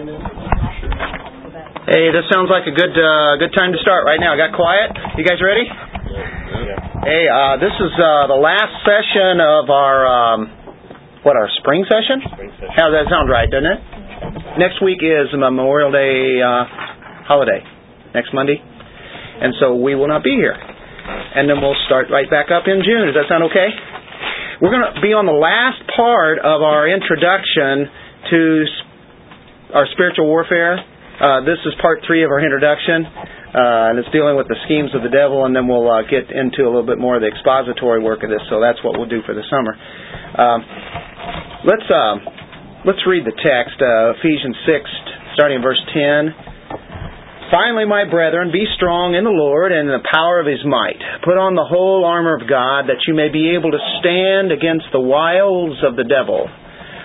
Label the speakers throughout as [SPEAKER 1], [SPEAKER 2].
[SPEAKER 1] Hey, this sounds like a good uh, good time to start right now. Got quiet? You guys ready? Hey, uh, this is uh, the last session of our um, what our spring session?
[SPEAKER 2] Spring session.
[SPEAKER 1] How does that sound right, doesn't it? Next week is Memorial Day uh, holiday. Next Monday, and so we will not be here. And then we'll start right back up in June. Does that sound okay? We're going to be on the last part of our introduction to our spiritual warfare. Uh, this is part three of our introduction, uh, and it's dealing with the schemes of the devil, and then we'll uh, get into a little bit more of the expository work of this. So that's what we'll do for the summer. Um, let's um, let's read the text, uh, Ephesians six, starting in verse ten. Finally, my brethren, be strong in the Lord and in the power of his might. Put on the whole armor of God that you may be able to stand against the wiles of the devil.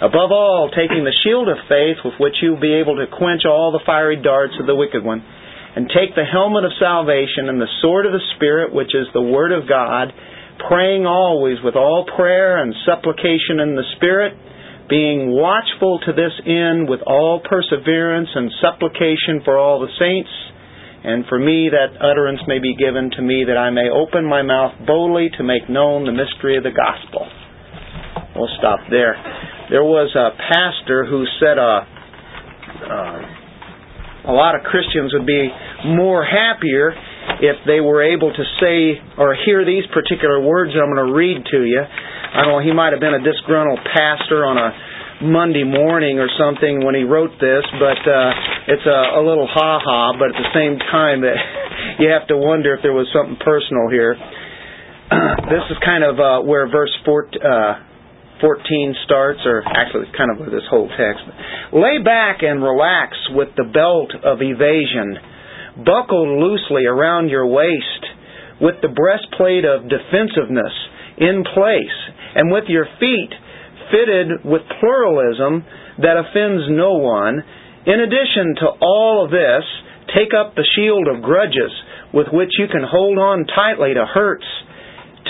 [SPEAKER 1] above all, taking the shield of faith with which you will be able to quench all the fiery darts of the wicked one, and take the helmet of salvation and the sword of the Spirit, which is the Word of God, praying always with all prayer and supplication in the Spirit, being watchful to this end with all perseverance and supplication for all the saints, and for me that utterance may be given to me that I may open my mouth boldly to make known the mystery of the gospel. We'll stop there. There was a pastor who said uh, uh, a lot of Christians would be more happier if they were able to say or hear these particular words that I'm going to read to you. I don't know, he might have been a disgruntled pastor on a Monday morning or something when he wrote this, but uh, it's a, a little ha ha, but at the same time that you have to wonder if there was something personal here. this is kind of uh, where verse 4, uh, 14 starts, or actually kind of this whole text. Lay back and relax with the belt of evasion buckled loosely around your waist, with the breastplate of defensiveness in place, and with your feet fitted with pluralism that offends no one. In addition to all of this, take up the shield of grudges with which you can hold on tightly to hurts.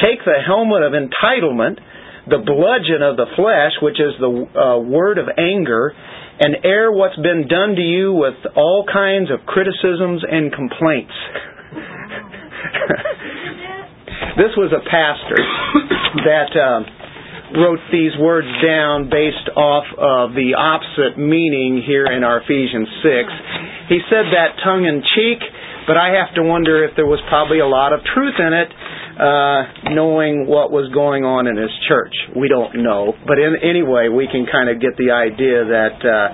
[SPEAKER 1] Take the helmet of entitlement, the bludgeon of the flesh, which is the uh, word of anger, and air what's been done to you with all kinds of criticisms and complaints. this was a pastor that uh, wrote these words down based off of the opposite meaning here in our Ephesians 6. He said that tongue in cheek, but I have to wonder if there was probably a lot of truth in it. Uh, knowing what was going on in his church. We don't know. But in, anyway, we can kind of get the idea that uh,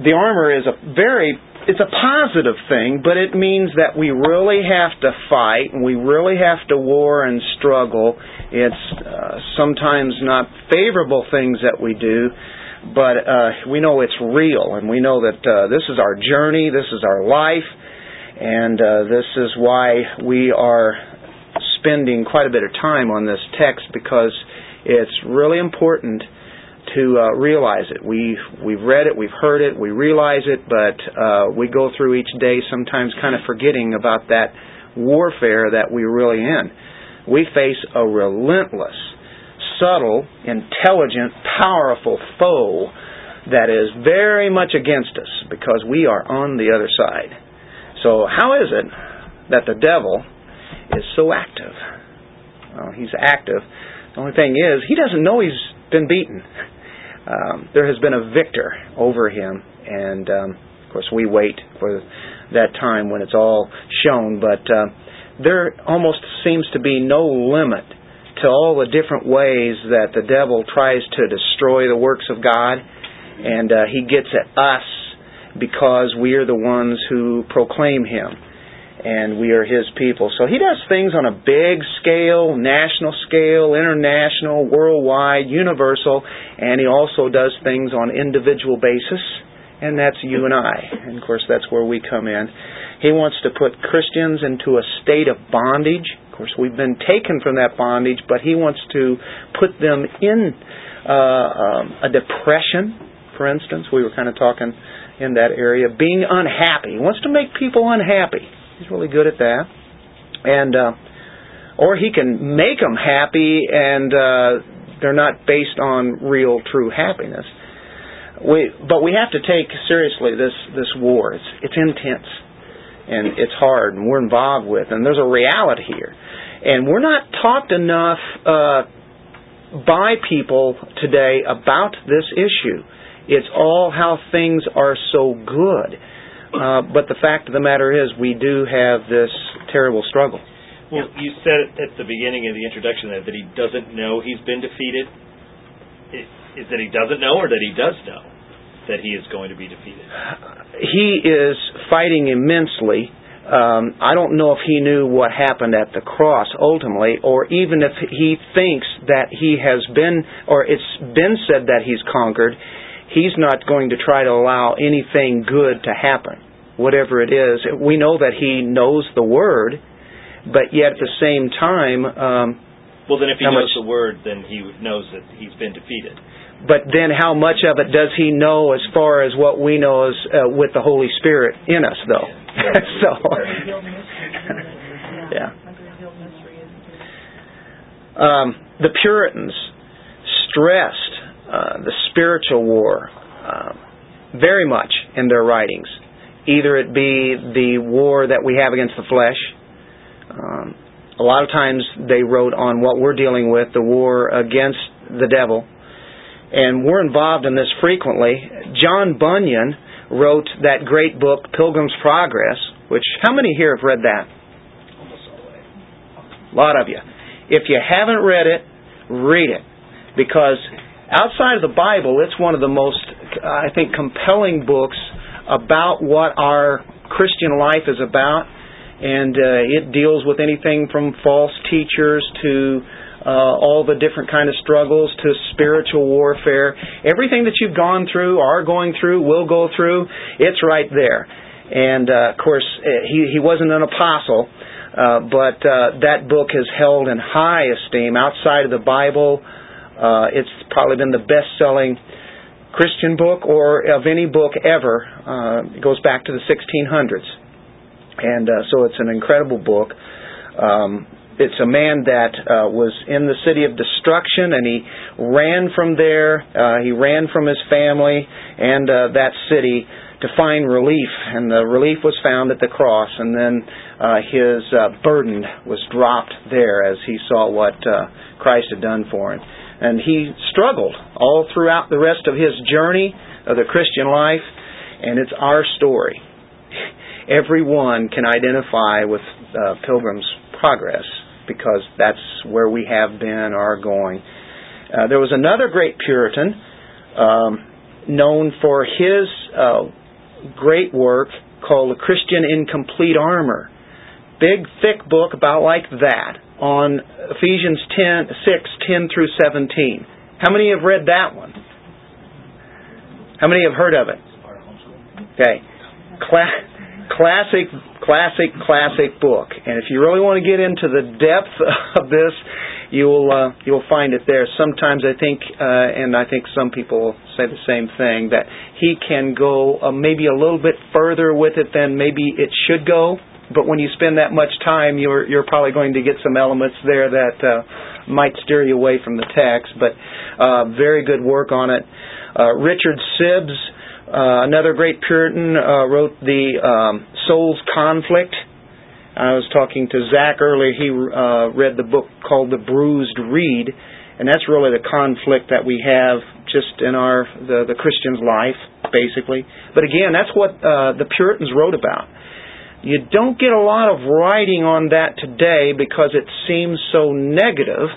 [SPEAKER 1] the armor is a very it's a positive thing, but it means that we really have to fight and we really have to war and struggle. It's uh, sometimes not favorable things that we do, but uh, we know it's real and we know that uh, this is our journey, this is our life, and uh, this is why we are spending quite a bit of time on this text because it's really important to uh, realize it. We've we've read it, we've heard it, we realize it, but uh, we go through each day sometimes kind of forgetting about that warfare that we're really in. We face a relentless, subtle, intelligent, powerful foe that is very much against us because we are on the other side. So how is it that the devil is so active? Well, he's active. The only thing is, he doesn't know he's been beaten um, there has been a victor over him, and um, of course we wait for that time when it's all shown. But uh, there almost seems to be no limit to all the different ways that the devil tries to destroy the works of God, and uh, he gets at us because we are the ones who proclaim him and we are his people. So he does things on a big scale, national scale, international, worldwide, universal, and he also does things on individual basis. and that's you and I. And of course, that's where we come in. He wants to put Christians into a state of bondage. Of course, we've been taken from that bondage, but he wants to put them in uh, um, a depression, for instance. We were kind of talking in that area. Being unhappy. He wants to make people unhappy. He's really good at that. And, uh, or he can make them happy and uh, they're not based on real, true happiness. We, but we have to take seriously this this war. It's it's intense and it's hard and we're involved with and there's a reality here and we're not talked enough uh, by people today about this issue it's all how things are so good uh, but the fact of the matter is we do have this terrible struggle
[SPEAKER 2] well you said at the beginning of the introduction that, that he doesn't know he's been defeated is that he doesn't know or that he does know that he is going to be defeated?
[SPEAKER 1] He is fighting immensely. Um, I don't know if he knew what happened at the cross ultimately, or even if he thinks that he has been, or it's been said that he's conquered. He's not going to try to allow anything good to happen, whatever it is. We know that he knows the word, but yet at the same time. Um,
[SPEAKER 2] well, then if he knows much, the word, then he knows that he's been defeated
[SPEAKER 1] but then how much of it does he know as far as what we know as uh, with the Holy Spirit in us, though? so, yeah. Um, the Puritans stressed uh, the spiritual war uh, very much in their writings. Either it be the war that we have against the flesh. Um, a lot of times they wrote on what we're dealing with, the war against the devil and we're involved in this frequently. John Bunyan wrote that great book, Pilgrim's Progress, which, how many here have read that? A lot of you. If you haven't read it, read it. Because outside of the Bible, it's one of the most, I think, compelling books about what our Christian life is about. And uh, it deals with anything from false teachers to uh, all the different kind of struggles to spiritual warfare. Everything that you've gone through, are going through, will go through, it's right there. And uh, of course, uh, he he wasn't an apostle, uh, but uh, that book is held in high esteem outside of the Bible. Uh, it's probably been the best-selling Christian book or of any book ever. Uh, it goes back to the 1600s, and uh, so it's an incredible book. Um, it's a man that uh, was in the city of destruction and he ran from there. Uh, he ran from his family and uh, that city to find relief, and the relief was found at the cross. And then uh, his uh, burden was dropped there as he saw what uh, Christ had done for him. And he struggled all throughout the rest of his journey of the Christian life, and it's our story. Everyone can identify with uh, Pilgrim's Progress because that's where we have been or are going. Uh, there was another great Puritan um, known for his uh, great work called The Christian in Complete Armor. Big, thick book about like that on Ephesians 10, 6, 10 through 17. How many have read that one? How many have heard of it? Okay. Cla- classic classic, classic book. And if you really want to get into the depth of this, you'll uh, you'll find it there. Sometimes I think, uh, and I think some people say the same thing, that he can go uh, maybe a little bit further with it than maybe it should go. But when you spend that much time, you're you're probably going to get some elements there that uh, might steer you away from the text. But uh, very good work on it. Uh, Richard Sibbes, uh, another great Puritan uh, wrote the um, Soul's Conflict. I was talking to Zach earlier. He uh, read the book called The Bruised Reed, and that's really the conflict that we have just in our the, the Christian's life, basically. But again, that's what uh, the Puritans wrote about. You don't get a lot of writing on that today because it seems so negative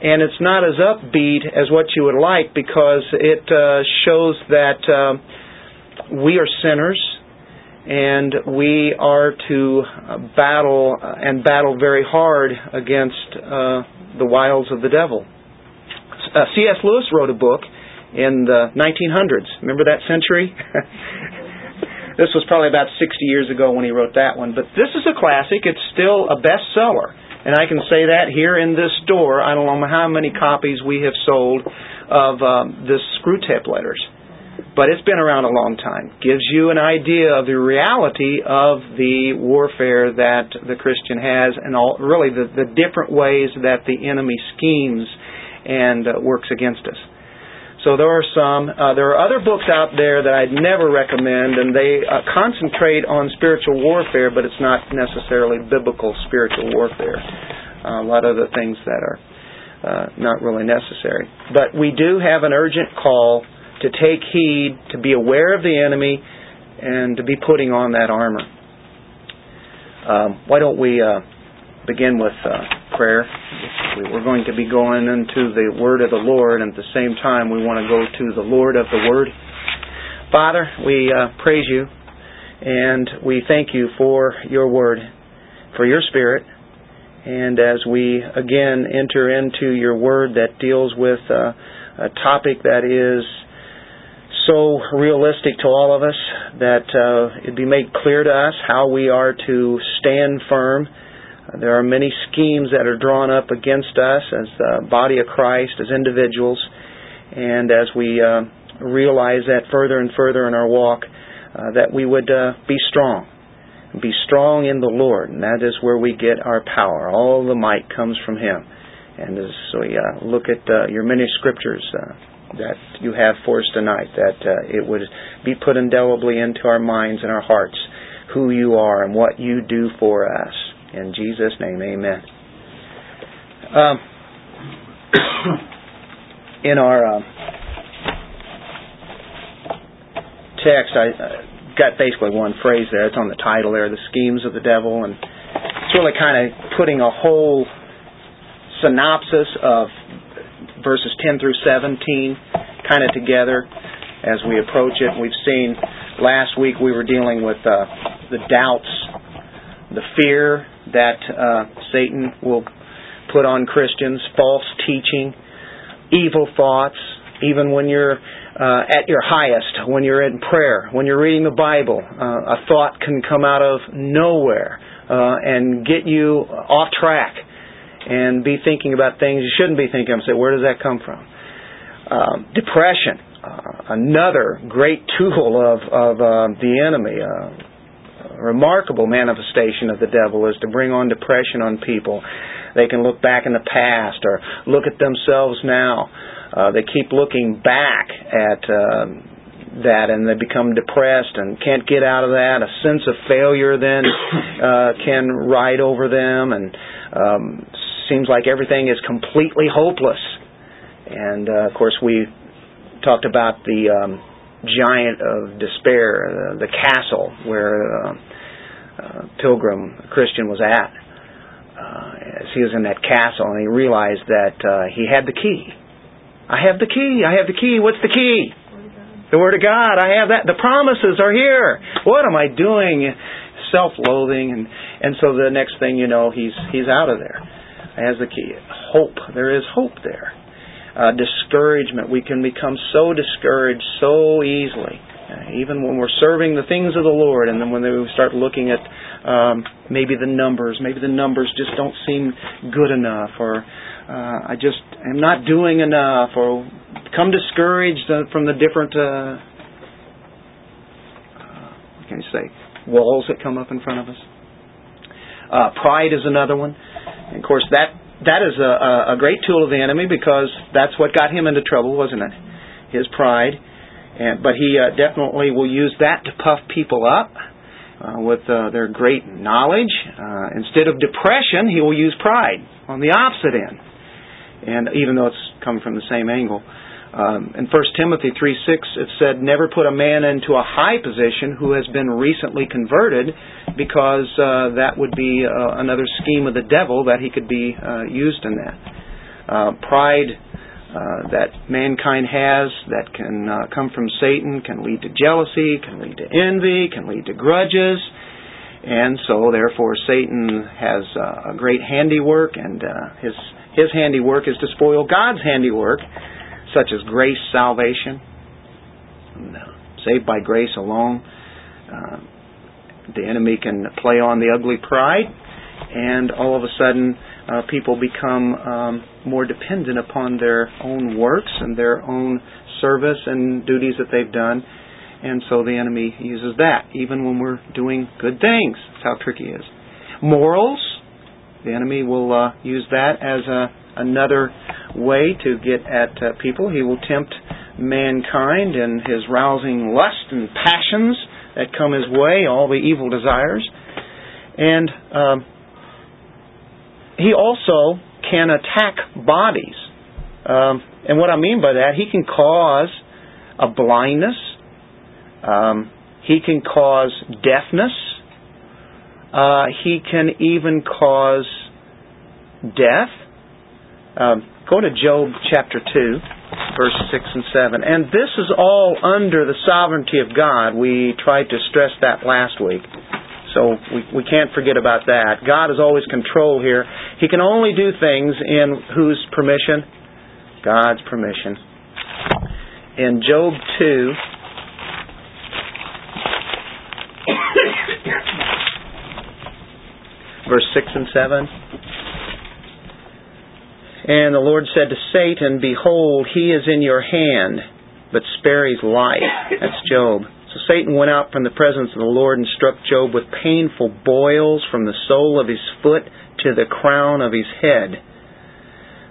[SPEAKER 1] and it's not as upbeat as what you would like because it uh, shows that uh, we are sinners and we are to battle and battle very hard against uh, the wiles of the devil. Uh, C.S. Lewis wrote a book in the 1900s. Remember that century? this was probably about 60 years ago when he wrote that one. But this is a classic. It's still a bestseller. And I can say that here in this store. I don't know how many copies we have sold of um, the Screwtape letters. But it's been around a long time. Gives you an idea of the reality of the warfare that the Christian has and all, really the, the different ways that the enemy schemes and uh, works against us. So there are some. Uh, there are other books out there that I'd never recommend, and they uh, concentrate on spiritual warfare, but it's not necessarily biblical spiritual warfare. Uh, a lot of the things that are uh, not really necessary. But we do have an urgent call to take heed, to be aware of the enemy, and to be putting on that armor. Um, why don't we uh, begin with uh, prayer? We're going to be going into the Word of the Lord, and at the same time, we want to go to the Lord of the Word. Father, we uh, praise you, and we thank you for your Word, for your Spirit, and as we again enter into your Word that deals with uh, a topic that is so realistic to all of us that uh, it be made clear to us how we are to stand firm. Uh, there are many schemes that are drawn up against us as the body of Christ, as individuals, and as we uh, realize that further and further in our walk, uh, that we would uh, be strong. Be strong in the Lord, and that is where we get our power. All the might comes from Him. And as we uh, look at your many scriptures, that you have for us tonight, that uh, it would be put indelibly into our minds and our hearts who you are and what you do for us. In Jesus' name, amen. Um, in our uh, text, I uh, got basically one phrase there. It's on the title there, the schemes of the devil, and it's really kind of putting a whole synopsis of verses 10 through 17 kind of together as we approach it. We've seen last week we were dealing with uh, the doubts, the fear that uh, Satan will put on Christians, false teaching, evil thoughts, even when you're uh, at your highest, when you're in prayer, when you're reading the Bible, uh, a thought can come out of nowhere uh, and get you off track and be thinking about things you shouldn't be thinking of. Say, where does that come from? Um, depression, uh, another great tool of, of uh, the enemy. Remarkable manifestation of the devil is to bring on depression on people. They can look back in the past or look at themselves now. Uh, they keep looking back at uh, that and they become depressed and can't get out of that. A sense of failure then uh, can ride over them and um, seems like everything is completely hopeless. And uh, of course, we talked about the um, giant of despair, uh, the castle where uh, Pilgrim Christian was at. Uh, as he was in that castle, and he realized that uh, he had the key. I have the key. I have the key. What's the key? The Word of God. I have that. The promises are here. What am I doing? Self-loathing, and and so the next thing you know, he's he's out of there as the key. Hope. There is hope there. Uh, discouragement. We can become so discouraged so easily. Even when we're serving the things of the Lord, and then when we start looking at um, maybe the numbers, maybe the numbers just don't seem good enough, or uh, I just am not doing enough, or become discouraged from the different, uh, uh, what can you say, walls that come up in front of us. Uh, pride is another one. And of course, that that is a, a great tool of the enemy because that's what got him into trouble, wasn't it? His pride. And, but he uh, definitely will use that to puff people up uh, with uh, their great knowledge. Uh, instead of depression, he will use pride on the opposite end. And even though it's coming from the same angle. Um, in 1 Timothy 3 6, it said, Never put a man into a high position who has been recently converted, because uh, that would be uh, another scheme of the devil that he could be uh, used in that. Uh, pride uh, that mankind has that can uh, come from Satan can lead to jealousy, can lead to envy, can lead to grudges. And so, therefore, Satan has a great handiwork, and his his handiwork is to spoil God's handiwork such as grace salvation, uh, saved by grace alone. Uh, the enemy can play on the ugly pride, and all of a sudden, uh, people become um, more dependent upon their own works and their own service and duties that they've done. And so the enemy uses that, even when we're doing good things. That's how tricky he is. Morals, the enemy will uh, use that as a, another way to get at uh, people. He will tempt mankind in his rousing lust and passions that come his way, all the evil desires. And um, he also can attack bodies. Um, and what I mean by that, he can cause a blindness, um, he can cause deafness, uh, he can even cause death. Um, go to Job chapter 2, verse 6 and 7. And this is all under the sovereignty of God. We tried to stress that last week. So we, we can't forget about that. God is always control here. He can only do things in whose permission? God's permission. In Job 2, verse 6 and 7. And the Lord said to Satan, Behold, he is in your hand, but spare his life. That's Job. So Satan went out from the presence of the Lord and struck Job with painful boils from the sole of his foot to the crown of his head.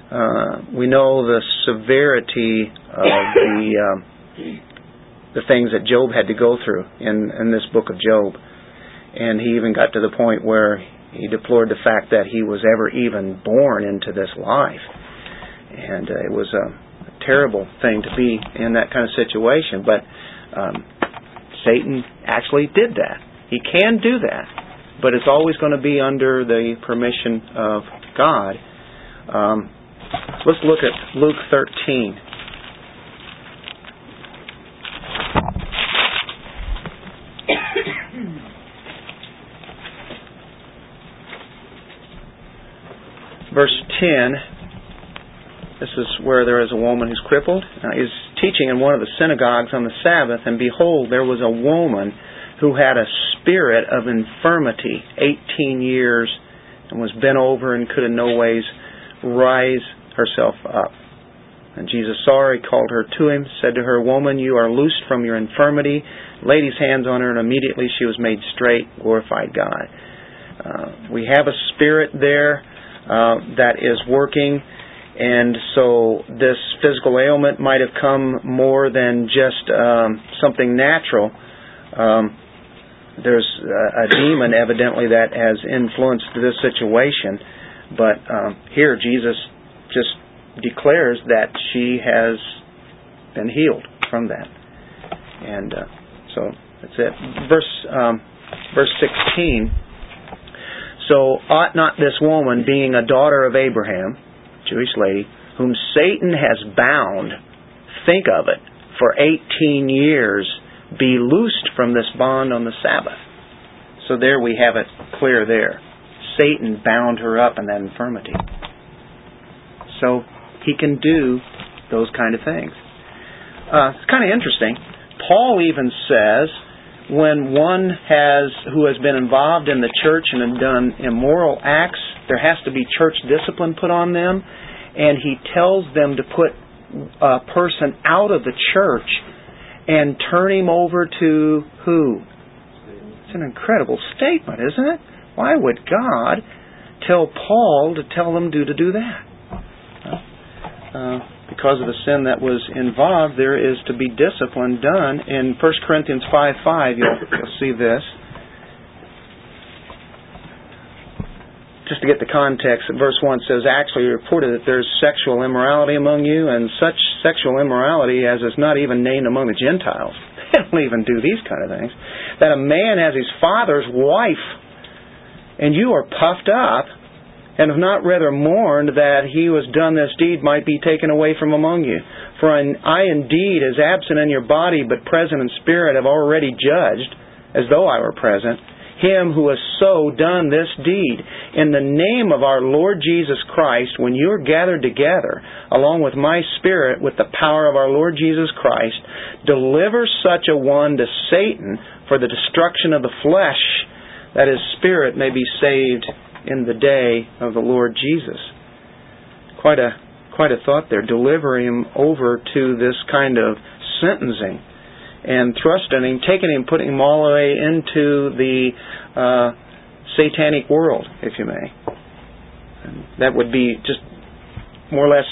[SPEAKER 1] Uh, we know the severity of the uh, the things that Job had to go through in in this book of Job, and he even got to the point where he deplored the fact that he was ever even born into this life, and uh, it was a terrible thing to be in that kind of situation. But um, Satan actually did that. He can do that, but it's always going to be under the permission of God. Um, let's look at Luke 13. Verse 10 this is where there is a woman who's crippled. Uh, he's teaching in one of the synagogues on the Sabbath, and behold, there was a woman who had a spirit of infirmity, 18 years, and was bent over and could in no ways rise herself up. And Jesus saw her, he called her to him, said to her, Woman, you are loosed from your infirmity, laid his hands on her, and immediately she was made straight, glorified God. Uh, we have a spirit there uh, that is working and so this physical ailment might have come more than just um, something natural. Um, there's a, a demon evidently that has influenced this situation, but um, here Jesus just declares that she has been healed from that, and uh, so that's it. Verse um, verse sixteen. So ought not this woman, being a daughter of Abraham, Jewish lady, whom Satan has bound, think of it, for 18 years, be loosed from this bond on the Sabbath. So there we have it clear there. Satan bound her up in that infirmity. So he can do those kind of things. Uh, it's kind of interesting. Paul even says when one has who has been involved in the church and done immoral acts there has to be church discipline put on them, and he tells them to put a person out of the church and turn him over to who? It's an incredible statement, isn't it? Why would God tell Paul to tell them to, to do that? Uh, because of the sin that was involved, there is to be discipline done. In 1 Corinthians 5 5, you'll, you'll see this. Just to get the context, verse 1 says, actually reported that there's sexual immorality among you, and such sexual immorality as is not even named among the Gentiles. They don't even do these kind of things. That a man has his father's wife, and you are puffed up, and have not rather mourned that he who has done this deed might be taken away from among you. For I indeed, as absent in your body, but present in spirit, have already judged, as though I were present him who has so done this deed. In the name of our Lord Jesus Christ, when you are gathered together, along with my spirit, with the power of our Lord Jesus Christ, deliver such a one to Satan for the destruction of the flesh, that his spirit may be saved in the day of the Lord Jesus. Quite a quite a thought there. Deliver him over to this kind of sentencing and thrusting him, taking him, putting him all the way into the uh, satanic world, if you may. And that would be just more or less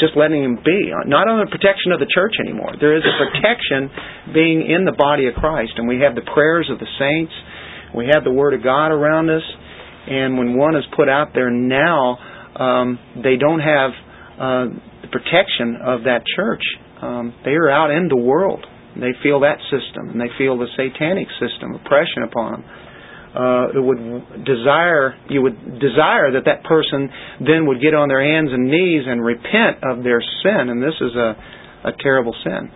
[SPEAKER 1] just letting him be, not under the protection of the church anymore. There is a protection being in the body of Christ, and we have the prayers of the saints, we have the Word of God around us, and when one is put out there now, um, they don't have uh, the protection of that church. Um, they are out in the world. They feel that system, and they feel the satanic system oppression upon them. Uh, it would desire you would desire that that person then would get on their hands and knees and repent of their sin, and this is a, a terrible sin,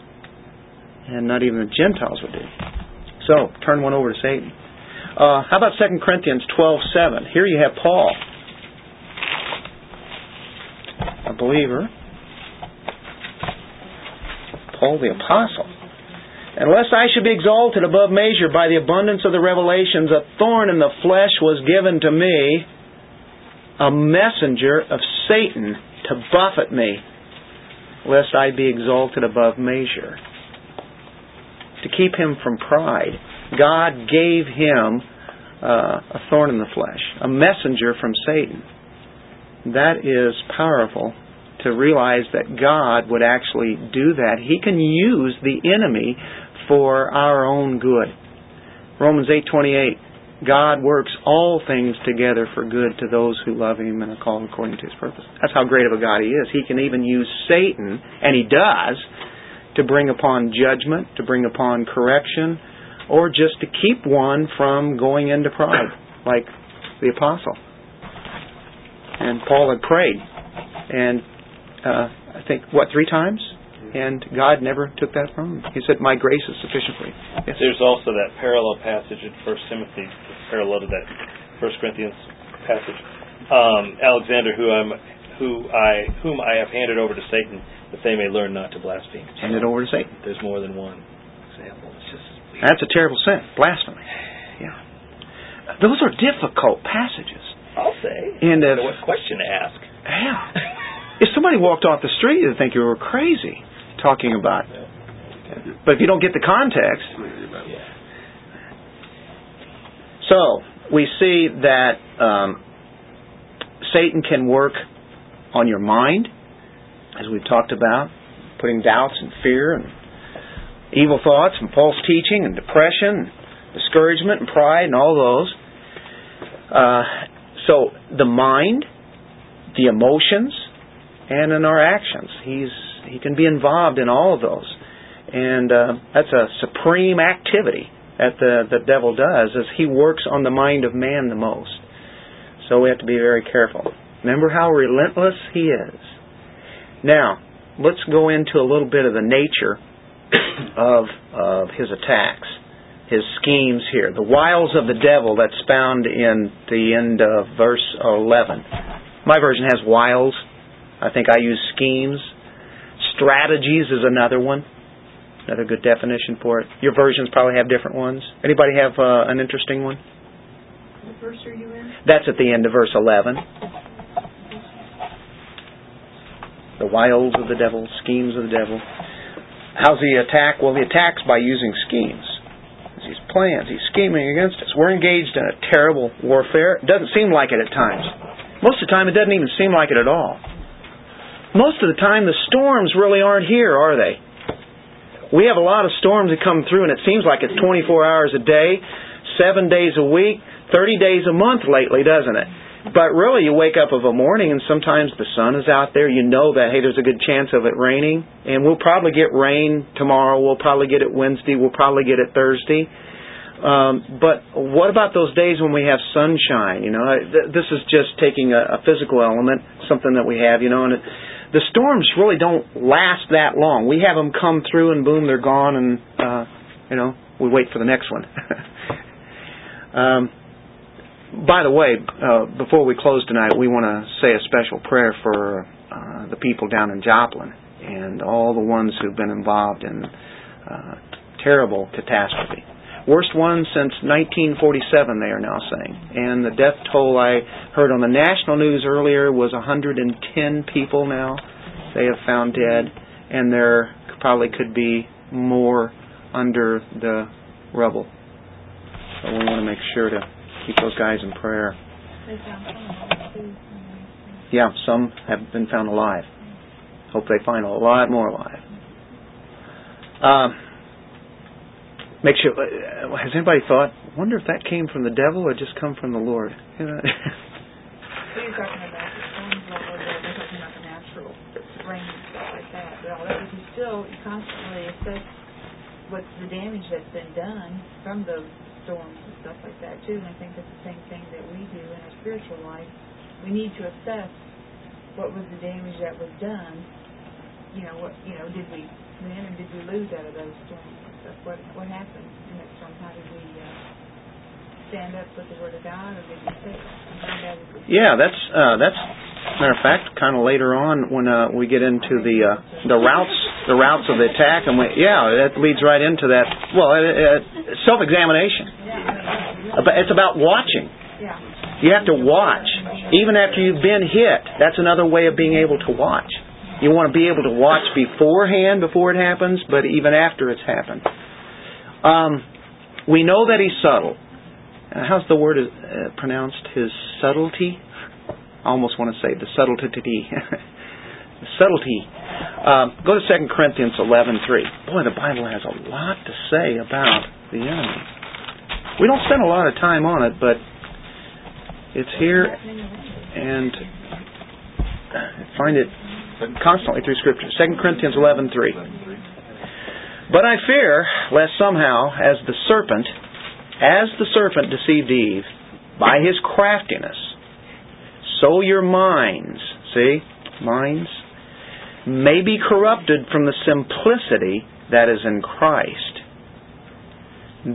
[SPEAKER 1] and not even the Gentiles would do. So turn one over to Satan. Uh, how about 2 Corinthians twelve seven? Here you have Paul, a believer, Paul the apostle Unless I should be exalted above measure by the abundance of the revelations, a thorn in the flesh was given to me, a messenger of Satan to buffet me, lest I be exalted above measure. To keep him from pride, God gave him uh, a thorn in the flesh, a messenger from Satan. That is powerful to realize that God would actually do that. He can use the enemy for our own good. Romans 8:28 God works all things together for good to those who love him and are called according to his purpose. That's how great of a God he is. He can even use Satan, and he does, to bring upon judgment, to bring upon correction, or just to keep one from going into pride, like the apostle. And Paul had prayed, and uh, I think what three times and God never took that from him. He said, "My grace is sufficient for you."
[SPEAKER 2] Yes. There's also that parallel passage in First Timothy, parallel to that First Corinthians passage. Um, Alexander, who I'm, who I, whom I have handed over to Satan, that they may learn not to blaspheme.
[SPEAKER 1] Handed over to Satan.
[SPEAKER 2] There's more than one example. It's just
[SPEAKER 1] weird. that's a terrible sin, blasphemy. Yeah, those are difficult passages.
[SPEAKER 2] I'll say.
[SPEAKER 1] And if,
[SPEAKER 2] what question to ask?
[SPEAKER 1] Yeah. if somebody walked off the street, they'd think you were crazy talking about. But if you don't get the context. So, we see that um, Satan can work on your mind, as we've talked about, putting doubts and fear and evil thoughts and false teaching and depression, and discouragement and pride and all those. Uh, so, the mind, the emotions, and in our actions. He's he can be involved in all of those. And uh, that's a supreme activity that the, the devil does as he works on the mind of man the most. So we have to be very careful. Remember how relentless he is. Now, let's go into a little bit of the nature of, of his attacks, his schemes here. The wiles of the devil that's found in the end of verse 11. My version has wiles. I think I use schemes. Strategies is another one. Another good definition for it. Your versions probably have different ones. Anybody have uh, an interesting one?
[SPEAKER 3] What verse are you in?
[SPEAKER 1] That's at the end of verse 11. The wiles of the devil, schemes of the devil. How's he attack? Well, he attacks by using schemes. These plans, he's scheming against us. We're engaged in a terrible warfare. It doesn't seem like it at times. Most of the time, it doesn't even seem like it at all most of the time the storms really aren't here, are they? We have a lot of storms that come through, and it seems like it's 24 hours a day, seven days a week, 30 days a month lately, doesn't it? But really, you wake up of a morning, and sometimes the sun is out there. You know that, hey, there's a good chance of it raining, and we'll probably get rain tomorrow. We'll probably get it Wednesday. We'll probably get it Thursday. Um, but what about those days when we have sunshine? You know, this is just taking a, a physical element, something that we have. You know, and it, the storms really don't last that long. We have them come through and boom, they're gone, and uh, you know we wait for the next one. Um, by the way, uh, before we close tonight, we want to say a special prayer for uh, the people down in Joplin and all the ones who've been involved in uh, terrible catastrophe. Worst one since 1947, they are now saying. And the death toll I heard on the national news earlier was 110 people now they have found dead, and there probably could be more under the rubble. So we want to make sure to keep those guys in prayer. Yeah, some have been found alive. Hope they find a lot more alive. Um, make sure. Uh, has anybody thought? Wonder if that came from the devil or just come from the Lord?
[SPEAKER 3] You know? The they're talking about the natural rain and stuff like that. But all that, you still constantly assess what's the damage that's been done from those storms and stuff like that too. And I think the same thing that we do in our spiritual life. We need to assess what was the damage that was done. You know, what you know, did we win or did we lose out of those storms and? What what happened that storm? How did we uh, stand up with the word of God, or did we fail?
[SPEAKER 1] Yeah, that's uh, that's matter of fact, kind of later on when uh, we get into the uh, the routes the routes of the attack, and we, yeah, that leads right into that. Well, uh, uh self examination. But it's about watching. You have to watch. Even after you've been hit, that's another way of being able to watch. You want to be able to watch beforehand, before it happens, but even after it's happened. Um, we know that he's subtle. Uh, how's the word uh, pronounced? His subtlety? I almost want to say the subtlety. subtlety. Um, go to 2 Corinthians 11.3. Boy, the Bible has a lot to say about the enemy. We don't spend a lot of time on it, but it's here, and find it constantly through Scripture. 2 Corinthians 11:3. But I fear lest somehow, as the serpent, as the serpent deceived Eve by his craftiness, so your minds, see, minds, may be corrupted from the simplicity that is in Christ.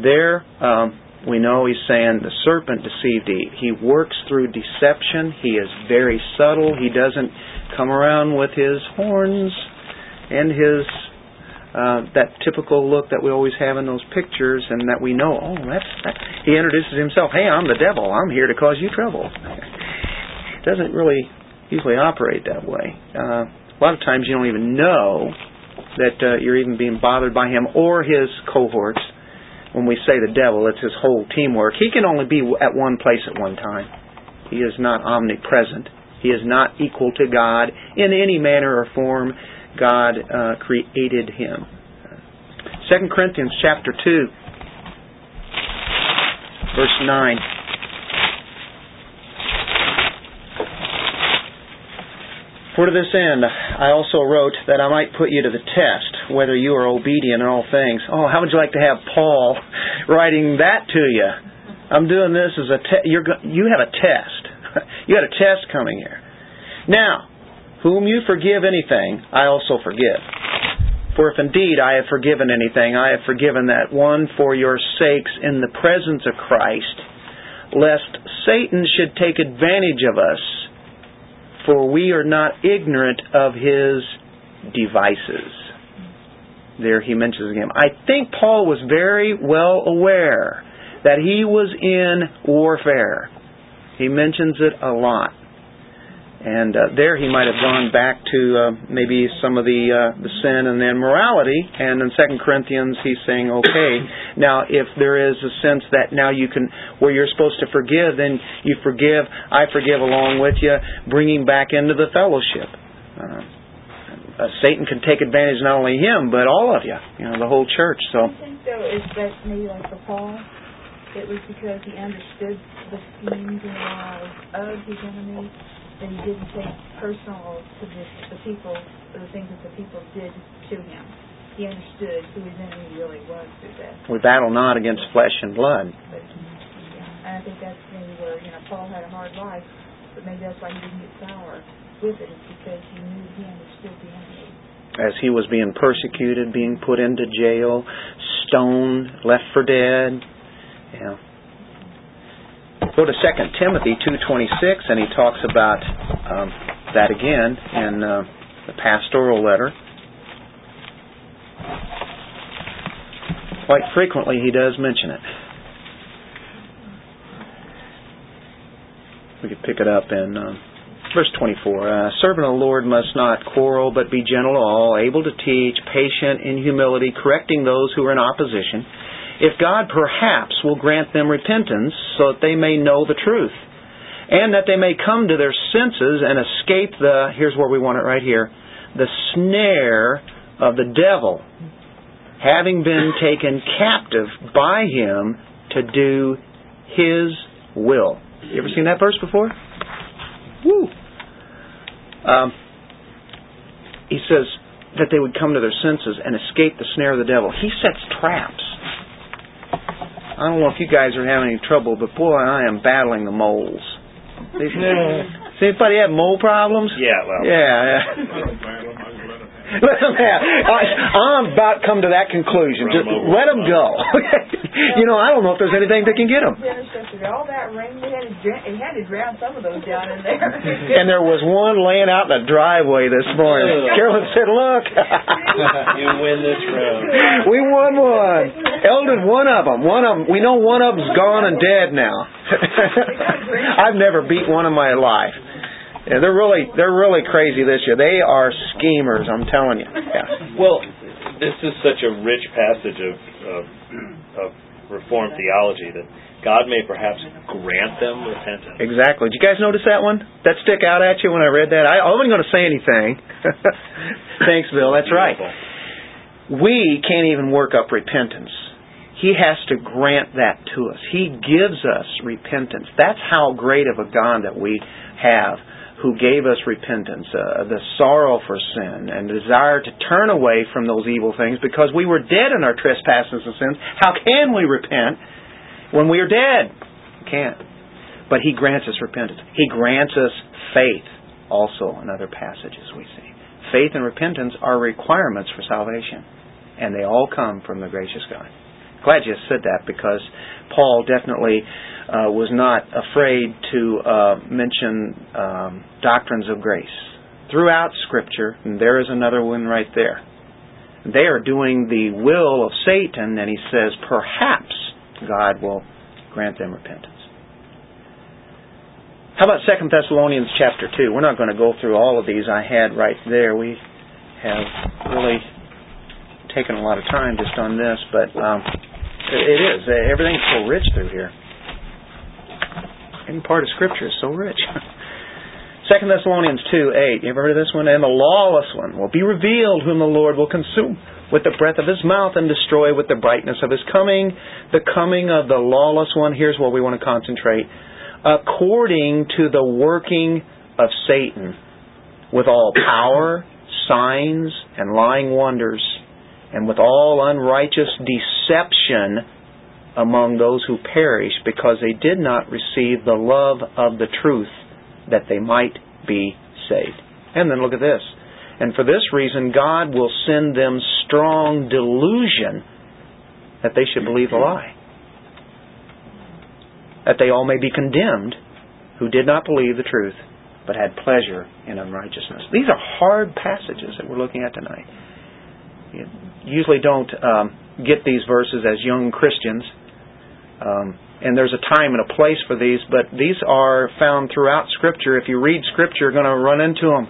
[SPEAKER 1] There, um, we know he's saying the serpent deceived Eve. He works through deception. He is very subtle. He doesn't come around with his horns and his uh, that typical look that we always have in those pictures, and that we know. Oh, that's that. he introduces himself. Hey, I'm the devil. I'm here to cause you trouble. doesn't really usually operate that way. Uh, a lot of times you don't even know that uh, you're even being bothered by him or his cohorts when we say the devil, it's his whole teamwork. He can only be at one place at one time. He is not omnipresent. He is not equal to God in any manner or form. God uh, created him. 2 Corinthians chapter 2, verse 9. For to this end I also wrote that I might put you to the test, whether you are obedient in all things. Oh, how would you like to have Paul writing that to you? I'm doing this as a te- you're go- you have a test. you got a test coming here. Now, whom you forgive anything, I also forgive. For if indeed I have forgiven anything, I have forgiven that one for your sakes in the presence of Christ, lest Satan should take advantage of us for we are not ignorant of his devices. There he mentions again. I think Paul was very well aware that he was in warfare. He mentions it a lot. And uh, there he might have gone back to uh, maybe some of the uh, the sin and then morality. And in Second Corinthians, he's saying, okay, now if there is a sense that now you can, where you're supposed to forgive, then you forgive. I forgive along with you, bringing back into the fellowship. Uh, uh, Satan can take advantage not only him but all of you, you know, the whole church. So.
[SPEAKER 3] I think though is that maybe like for Paul, it was because he understood the schemes and lies of his enemies that he didn't take personal to this, the people, or the things that the people did to him. He understood who his enemy really was through that.
[SPEAKER 1] We battle not against flesh and blood.
[SPEAKER 3] But, yeah, and I think that's maybe where, you know, Paul had a hard life, but maybe that's why he didn't get sour with it, is because he knew he understood the enemy.
[SPEAKER 1] As he was being persecuted, being put into jail, stoned, left for dead. Yeah. Go to 2 Timothy 2.26 and he talks about um, that again in uh, the pastoral letter. Quite frequently he does mention it. We could pick it up in um, verse 24. Uh, servant of the Lord must not quarrel, but be gentle to all, able to teach, patient in humility, correcting those who are in opposition if God perhaps will grant them repentance so that they may know the truth, and that they may come to their senses and escape the, here's where we want it right here, the snare of the devil, having been taken captive by him to do his will. You ever seen that verse before? Woo! Um, he says that they would come to their senses and escape the snare of the devil. He sets traps I don't know if you guys are having any trouble, but boy, I am battling the moles. Does anybody have mole problems?
[SPEAKER 2] Yeah, well.
[SPEAKER 1] Yeah, yeah. let them have. I, I'm about to come to that conclusion. Just let them go. you know, I don't know if there's anything that can get them.
[SPEAKER 3] All that rain, they had to, had to drown some of those down in there.
[SPEAKER 1] and there was one laying out in the driveway this morning. Carolyn said, "Look,
[SPEAKER 2] you win this round.
[SPEAKER 1] We won one. Eldon, one of them. One of them. We know one of them's gone and dead now. I've never beat one in my life. Yeah, they're really they're really crazy this year. They are schemers. I'm telling you. Yeah.
[SPEAKER 2] Well, this is such a rich passage of, of, of Reformed theology that God may perhaps grant them repentance.
[SPEAKER 1] Exactly. Did you guys notice that one? That stick out at you when I read that? I, I wasn't going to say anything. Thanks, Bill. That's right. We can't even work up repentance. He has to grant that to us. He gives us repentance. That's how great of a God that we have who gave us repentance, uh, the sorrow for sin, and the desire to turn away from those evil things because we were dead in our trespasses and sins. How can we repent when we are dead? We can't. But He grants us repentance. He grants us faith also in other passages we see. Faith and repentance are requirements for salvation, and they all come from the gracious God. Glad you said that because Paul definitely uh, was not afraid to uh, mention um, doctrines of grace throughout Scripture, and there is another one right there. They are doing the will of Satan, and he says, perhaps God will grant them repentance. How about Second Thessalonians chapter 2? We're not going to go through all of these I had right there. We have really taken a lot of time just on this, but um, it is. Everything's so rich through here. Any part of Scripture is so rich. Second Thessalonians 2, 8. You ever heard of this one? And the lawless one will be revealed, whom the Lord will consume with the breath of his mouth and destroy with the brightness of his coming. The coming of the lawless one, here's where we want to concentrate. According to the working of Satan, with all power, signs, and lying wonders, and with all unrighteous deception among those who perish because they did not receive the love of the truth that they might be saved. And then look at this. And for this reason, God will send them strong delusion that they should believe the lie. That they all may be condemned who did not believe the truth, but had pleasure in unrighteousness. These are hard passages that we're looking at tonight. You usually don't um, get these verses as young Christians um, and there's a time and a place for these, but these are found throughout Scripture. If you read Scripture, you're going to run into them.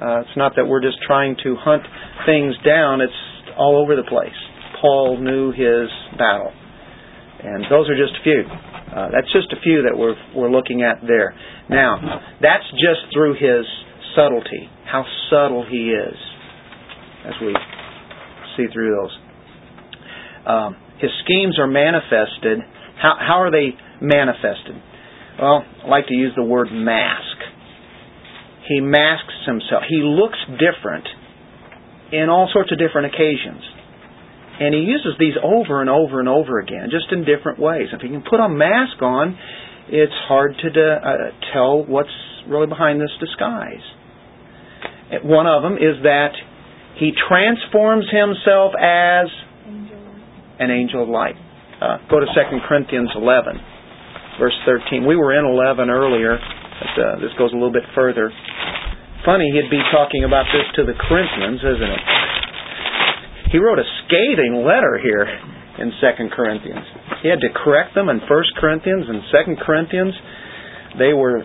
[SPEAKER 1] Uh, it's not that we're just trying to hunt things down, it's all over the place. Paul knew his battle. And those are just a few. Uh, that's just a few that we're, we're looking at there. Now, that's just through his subtlety, how subtle he is, as we see through those. Um, his schemes are manifested. How, how are they manifested? Well, I like to use the word mask. He masks himself. He looks different in all sorts of different occasions. And he uses these over and over and over again, just in different ways. If he can put a mask on, it's hard to de- uh, tell what's really behind this disguise. One of them is that he transforms himself as an angel of light. Uh, go to 2 Corinthians 11. verse 13. We were in 11 earlier, but uh, this goes a little bit further. Funny, he'd be talking about this to the Corinthians, isn't it? He wrote a scathing letter here in 2 Corinthians. He had to correct them in 1 Corinthians and 2 Corinthians. They were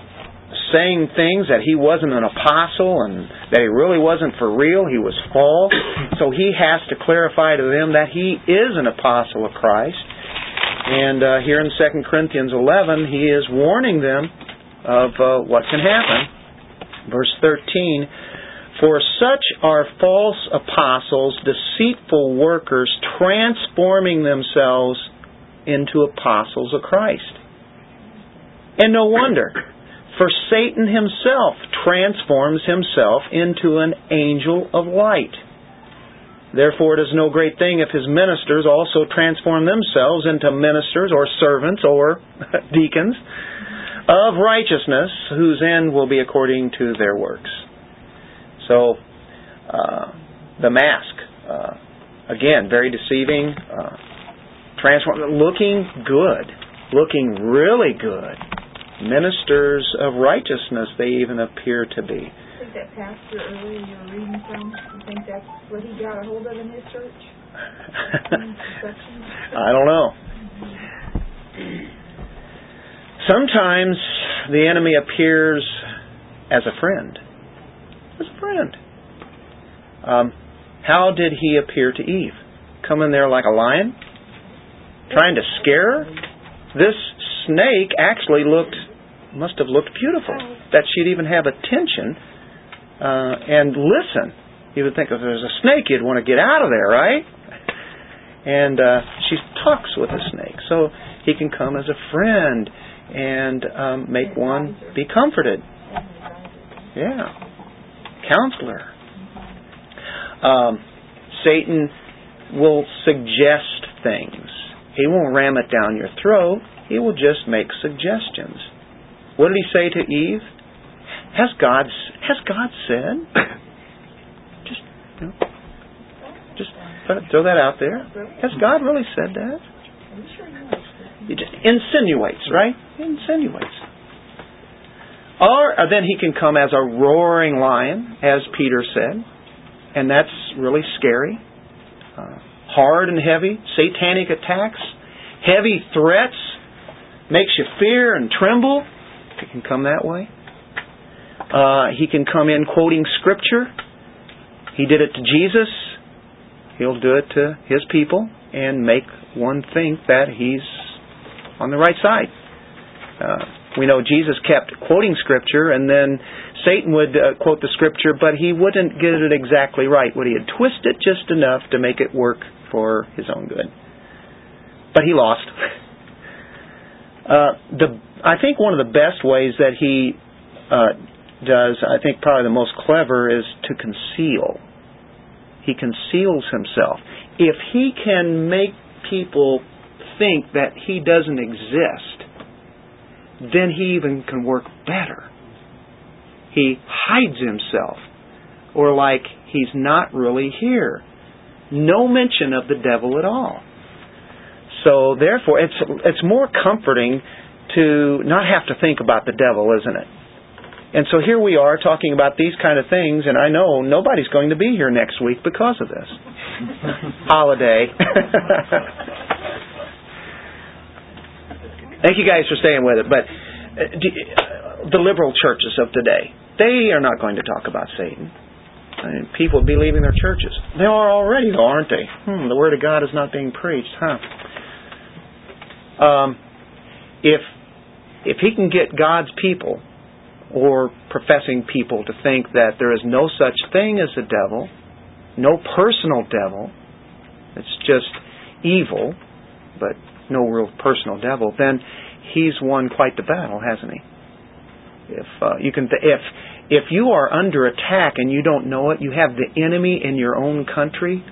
[SPEAKER 1] saying things that he wasn't an apostle and that he really wasn't for real. He was false. So he has to clarify to them that he is an apostle of Christ. And uh, here in 2 Corinthians 11, he is warning them of uh, what can happen. Verse 13 For such are false apostles, deceitful workers, transforming themselves into apostles of Christ. And no wonder. For Satan himself transforms himself into an angel of light. Therefore, it is no great thing if his ministers also transform themselves into ministers or servants or deacons of righteousness, whose end will be according to their works. So, uh, the mask, uh, again, very deceiving, uh, transform, looking good, looking really good ministers of righteousness they even appear to be.
[SPEAKER 3] Think that pastor earlier you were reading from, you think that's what he got a hold of in his church?
[SPEAKER 1] I don't know. Sometimes the enemy appears as a friend. As a friend. Um, how did he appear to Eve? Come in there like a lion? Trying to scare her? This snake actually looked must have looked beautiful. That she'd even have attention uh, and listen. You would think if there's a snake, you'd want to get out of there, right? And uh, she talks with the snake, so he can come as a friend and um, make one be comforted. Yeah, counselor. Um, Satan will suggest things. He won't ram it down your throat. He will just make suggestions. What did he say to Eve? Has God has God said? just you know, just throw that out there. Has God really said that? He just insinuates, right? He insinuates. Or uh, then he can come as a roaring lion, as Peter said, and that's really scary. Uh, hard and heavy, satanic attacks, heavy threats, makes you fear and tremble. It can come that way. Uh, he can come in quoting Scripture. He did it to Jesus. He'll do it to his people and make one think that he's on the right side. Uh, we know Jesus kept quoting Scripture, and then Satan would uh, quote the Scripture, but he wouldn't get it exactly right. Would he would twist it just enough to make it work for his own good? But he lost. Uh, the I think one of the best ways that he uh, does, I think probably the most clever, is to conceal. He conceals himself. If he can make people think that he doesn't exist, then he even can work better. He hides himself, or like he's not really here. No mention of the devil at all. So therefore, it's it's more comforting to not have to think about the devil, isn't it? And so here we are talking about these kind of things, and I know nobody's going to be here next week because of this holiday. Thank you guys for staying with it. But uh, uh, the liberal churches of today, they are not going to talk about Satan. I mean, people be leaving their churches. They are already, though, aren't they? Hmm, the Word of God is not being preached, huh? Um, if if he can get God's people or professing people to think that there is no such thing as a devil, no personal devil, it's just evil, but no real personal devil, then he's won quite the battle, hasn't he? If uh, you can, th- if if you are under attack and you don't know it, you have the enemy in your own country,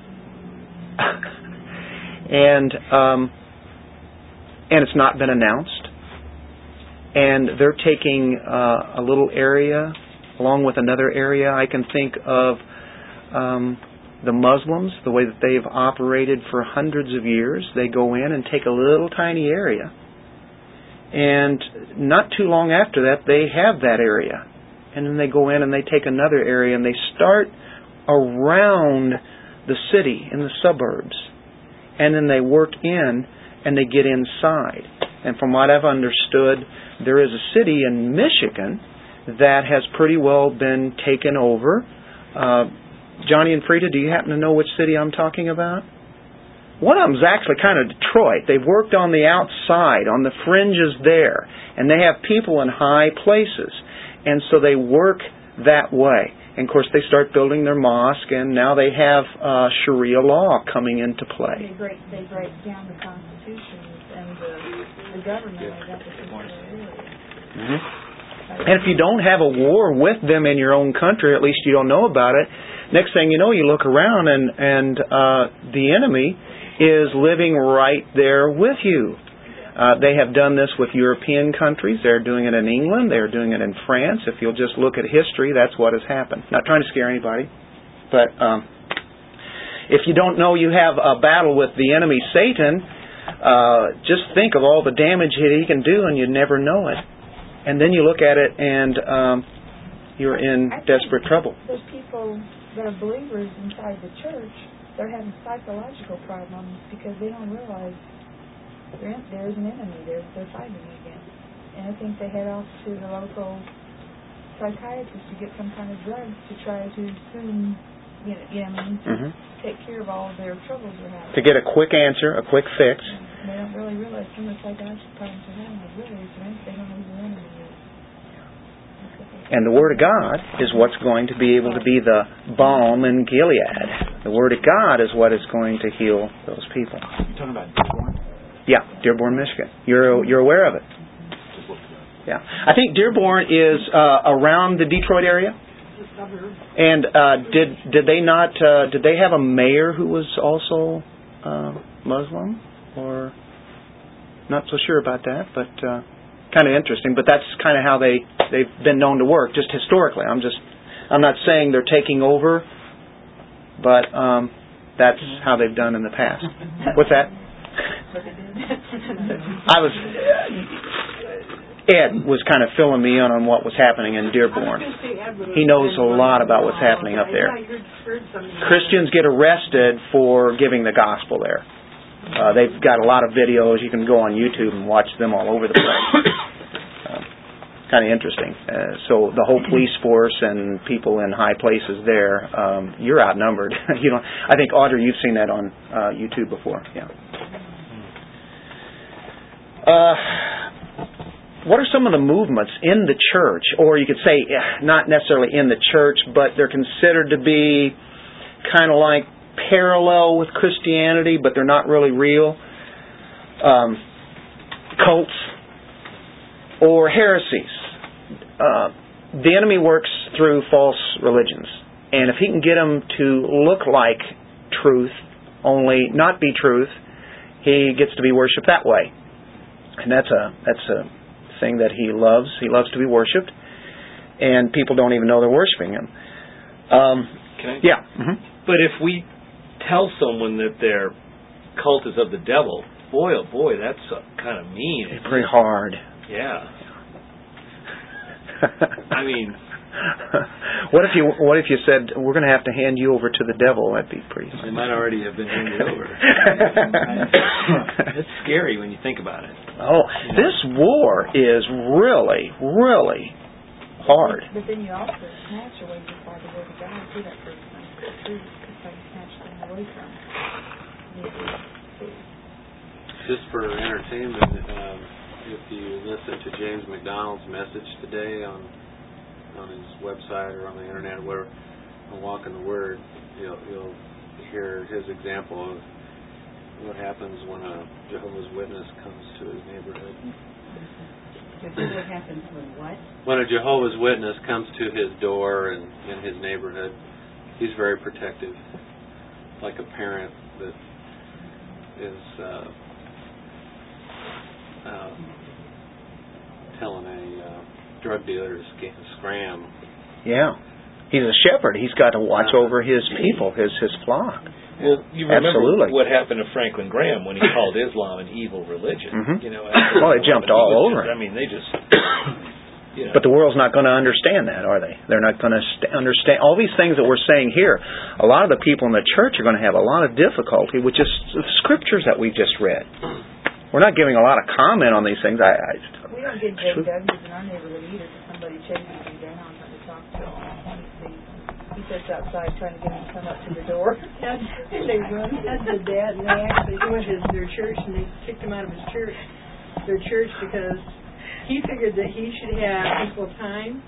[SPEAKER 1] and um, and it's not been announced, and they're taking uh, a little area along with another area. I can think of um, the Muslims, the way that they've operated for hundreds of years. They go in and take a little tiny area, And not too long after that, they have that area. And then they go in and they take another area and they start around the city in the suburbs. And then they work in and they get inside. And from what I've understood, there is a city in Michigan that has pretty well been taken over. Uh, Johnny and Frida, do you happen to know which city I'm talking about? One of them is actually kind of Detroit. They've worked on the outside, on the fringes there, and they have people in high places. And so they work that way. And of course, they start building their mosque, and now they have uh, Sharia law coming into play.
[SPEAKER 3] They break, they break down the constitutions and the, the government of that particular area.
[SPEAKER 1] Mm-hmm. And if you don't have a war with them in your own country, at least you don't know about it. Next thing you know, you look around and and uh, the enemy is living right there with you. Uh, they have done this with European countries. They're doing it in England. They're doing it in France. If you'll just look at history, that's what has happened. Not trying to scare anybody, but um, if you don't know you have a battle with the enemy Satan, uh, just think of all the damage he can do, and you never know it. And then you look at it, and um, you're in
[SPEAKER 3] I
[SPEAKER 1] desperate trouble.
[SPEAKER 3] There's people that are believers inside the church. They're having psychological problems because they don't realize there is- there is an enemy. They're they're fighting against, and I think they head off to the local psychiatrist to get some kind of drugs to try to soon, you know, you know I mean, to
[SPEAKER 1] hmm
[SPEAKER 3] take care of all their troubles they're having.
[SPEAKER 1] To get a quick answer, a quick fix.
[SPEAKER 3] And they don't really realize some of the psychiatric problems they're having are really advanced. They don't know who the enemy is. That's what they-
[SPEAKER 1] And the Word of God is what's going to be able to be the balm in Gilead. The Word of God is what is going to heal those people.
[SPEAKER 4] You talking about Dearborn?
[SPEAKER 1] Yeah, Dearborn, Michigan. You're you're aware of it.
[SPEAKER 4] Just looked it up.
[SPEAKER 1] Yeah, I think Dearborn is uh, around the Detroit area. And uh, did did they not uh, did they have a mayor who was also uh, Muslim or not so sure about that, but uh, kind of interesting. But that's kind of how they they've been known to work, just historically. I'm just I'm not saying they're taking over, but um, that's how they've done in the past. What's that?
[SPEAKER 3] What they did.
[SPEAKER 1] I was Ed was kind of filling me in on what was happening in Dearborn. He knows a lot about what's happening up there. Christians get arrested for giving the gospel there. Uh, they've got a lot of videos. You can go on YouTube and watch them all over the place. Uh, kind of interesting. Uh, so the whole police force and people in high places there, um, you're outnumbered. you know, I think Audrey, you've seen that on uh, YouTube before. Yeah. Uh, what are some of the movements in the church, or you could say eh, not necessarily in the church, but they're considered to be kind of like parallel with Christianity, but they're not really real? Um, cults or heresies. Uh, the enemy works through false religions, and if he can get them to look like truth, only not be truth, he gets to be worshipped that way, and that's a that's a thing that he loves. He loves to be worshipped, and people don't even know they're worshiping him. Um, yeah. hmm
[SPEAKER 2] But if we tell someone that their cult is of the devil, boy, oh boy, that's uh, kind of mean.
[SPEAKER 1] It's pretty hard.
[SPEAKER 2] Yeah. I mean,
[SPEAKER 1] what if you what if you said we're going to have to hand you over to the devil? That'd be pretty.
[SPEAKER 2] they might already have been handed over. it's scary when you think about it.
[SPEAKER 1] oh, this war is really, really hard.
[SPEAKER 3] But then you also snatch away just by the word of God to that person. Too, because you snatch them away from.
[SPEAKER 5] Just for entertainment, um, if you listen to James MacDonald's message today on on his website or on the internet, where on Walk in the Word, you'll you'll hear his example of what happens when a Jehovah's Witness comes to his neighborhood.
[SPEAKER 6] What happens when what?
[SPEAKER 5] When a Jehovah's Witness comes to his door and in his neighborhood, he's very protective, like a parent that is uh, uh, telling a uh, drug dealer to sca- scram.
[SPEAKER 1] Yeah, he's a shepherd. He's got to watch over his people, his his flock.
[SPEAKER 2] Well, you remember
[SPEAKER 1] Absolutely.
[SPEAKER 2] what happened to Franklin Graham when he called Islam an evil religion.
[SPEAKER 1] Mhm.
[SPEAKER 2] You know,
[SPEAKER 1] Oh, it jumped all over
[SPEAKER 2] just- I mean, they just. You
[SPEAKER 1] But the world's not going to understand that, are they? They're not going to st- understand all these things that we're saying here. A lot of the people in the church are going to have a lot of difficulty with just the scriptures that we just read. We're not giving a lot of comment on these things. I, I
[SPEAKER 3] We don't get JWs in our neighborhood either, because somebody chases him down trying to talk to him. He, he sits outside trying to get him to come up to the door.
[SPEAKER 6] And they run as the dad, and they actually went to their church, and they kicked him out of his church, their church, because he figured that he should have equal time.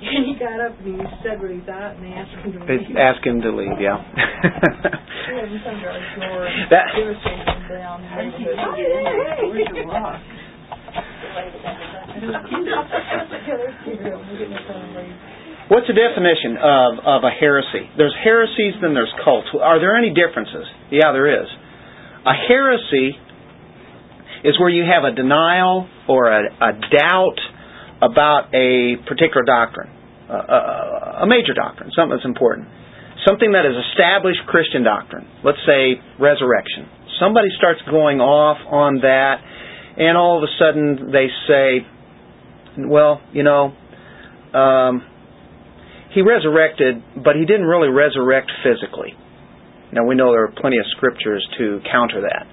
[SPEAKER 6] And he got up and he said what he thought, and they asked him to
[SPEAKER 1] they
[SPEAKER 6] leave.
[SPEAKER 1] ask him to leave. Yeah.
[SPEAKER 3] We have him come to our door and
[SPEAKER 1] That-
[SPEAKER 3] irritate him down the
[SPEAKER 6] I think
[SPEAKER 3] neighborhood.
[SPEAKER 6] you get in there, where's your lock?
[SPEAKER 1] What's the definition of, of a heresy? There's heresies, then there's cults. Are there any differences? Yeah, there is. A heresy is where you have a denial or a, a doubt about a particular doctrine, a, a, major doctrine, something that's important, something that is established Christian doctrine. Let's say resurrection. Somebody starts going off on that, and all of a sudden they say, "Well, you know." Um, he resurrected, but he didn't really resurrect physically. Now we know there are plenty of scriptures to counter that.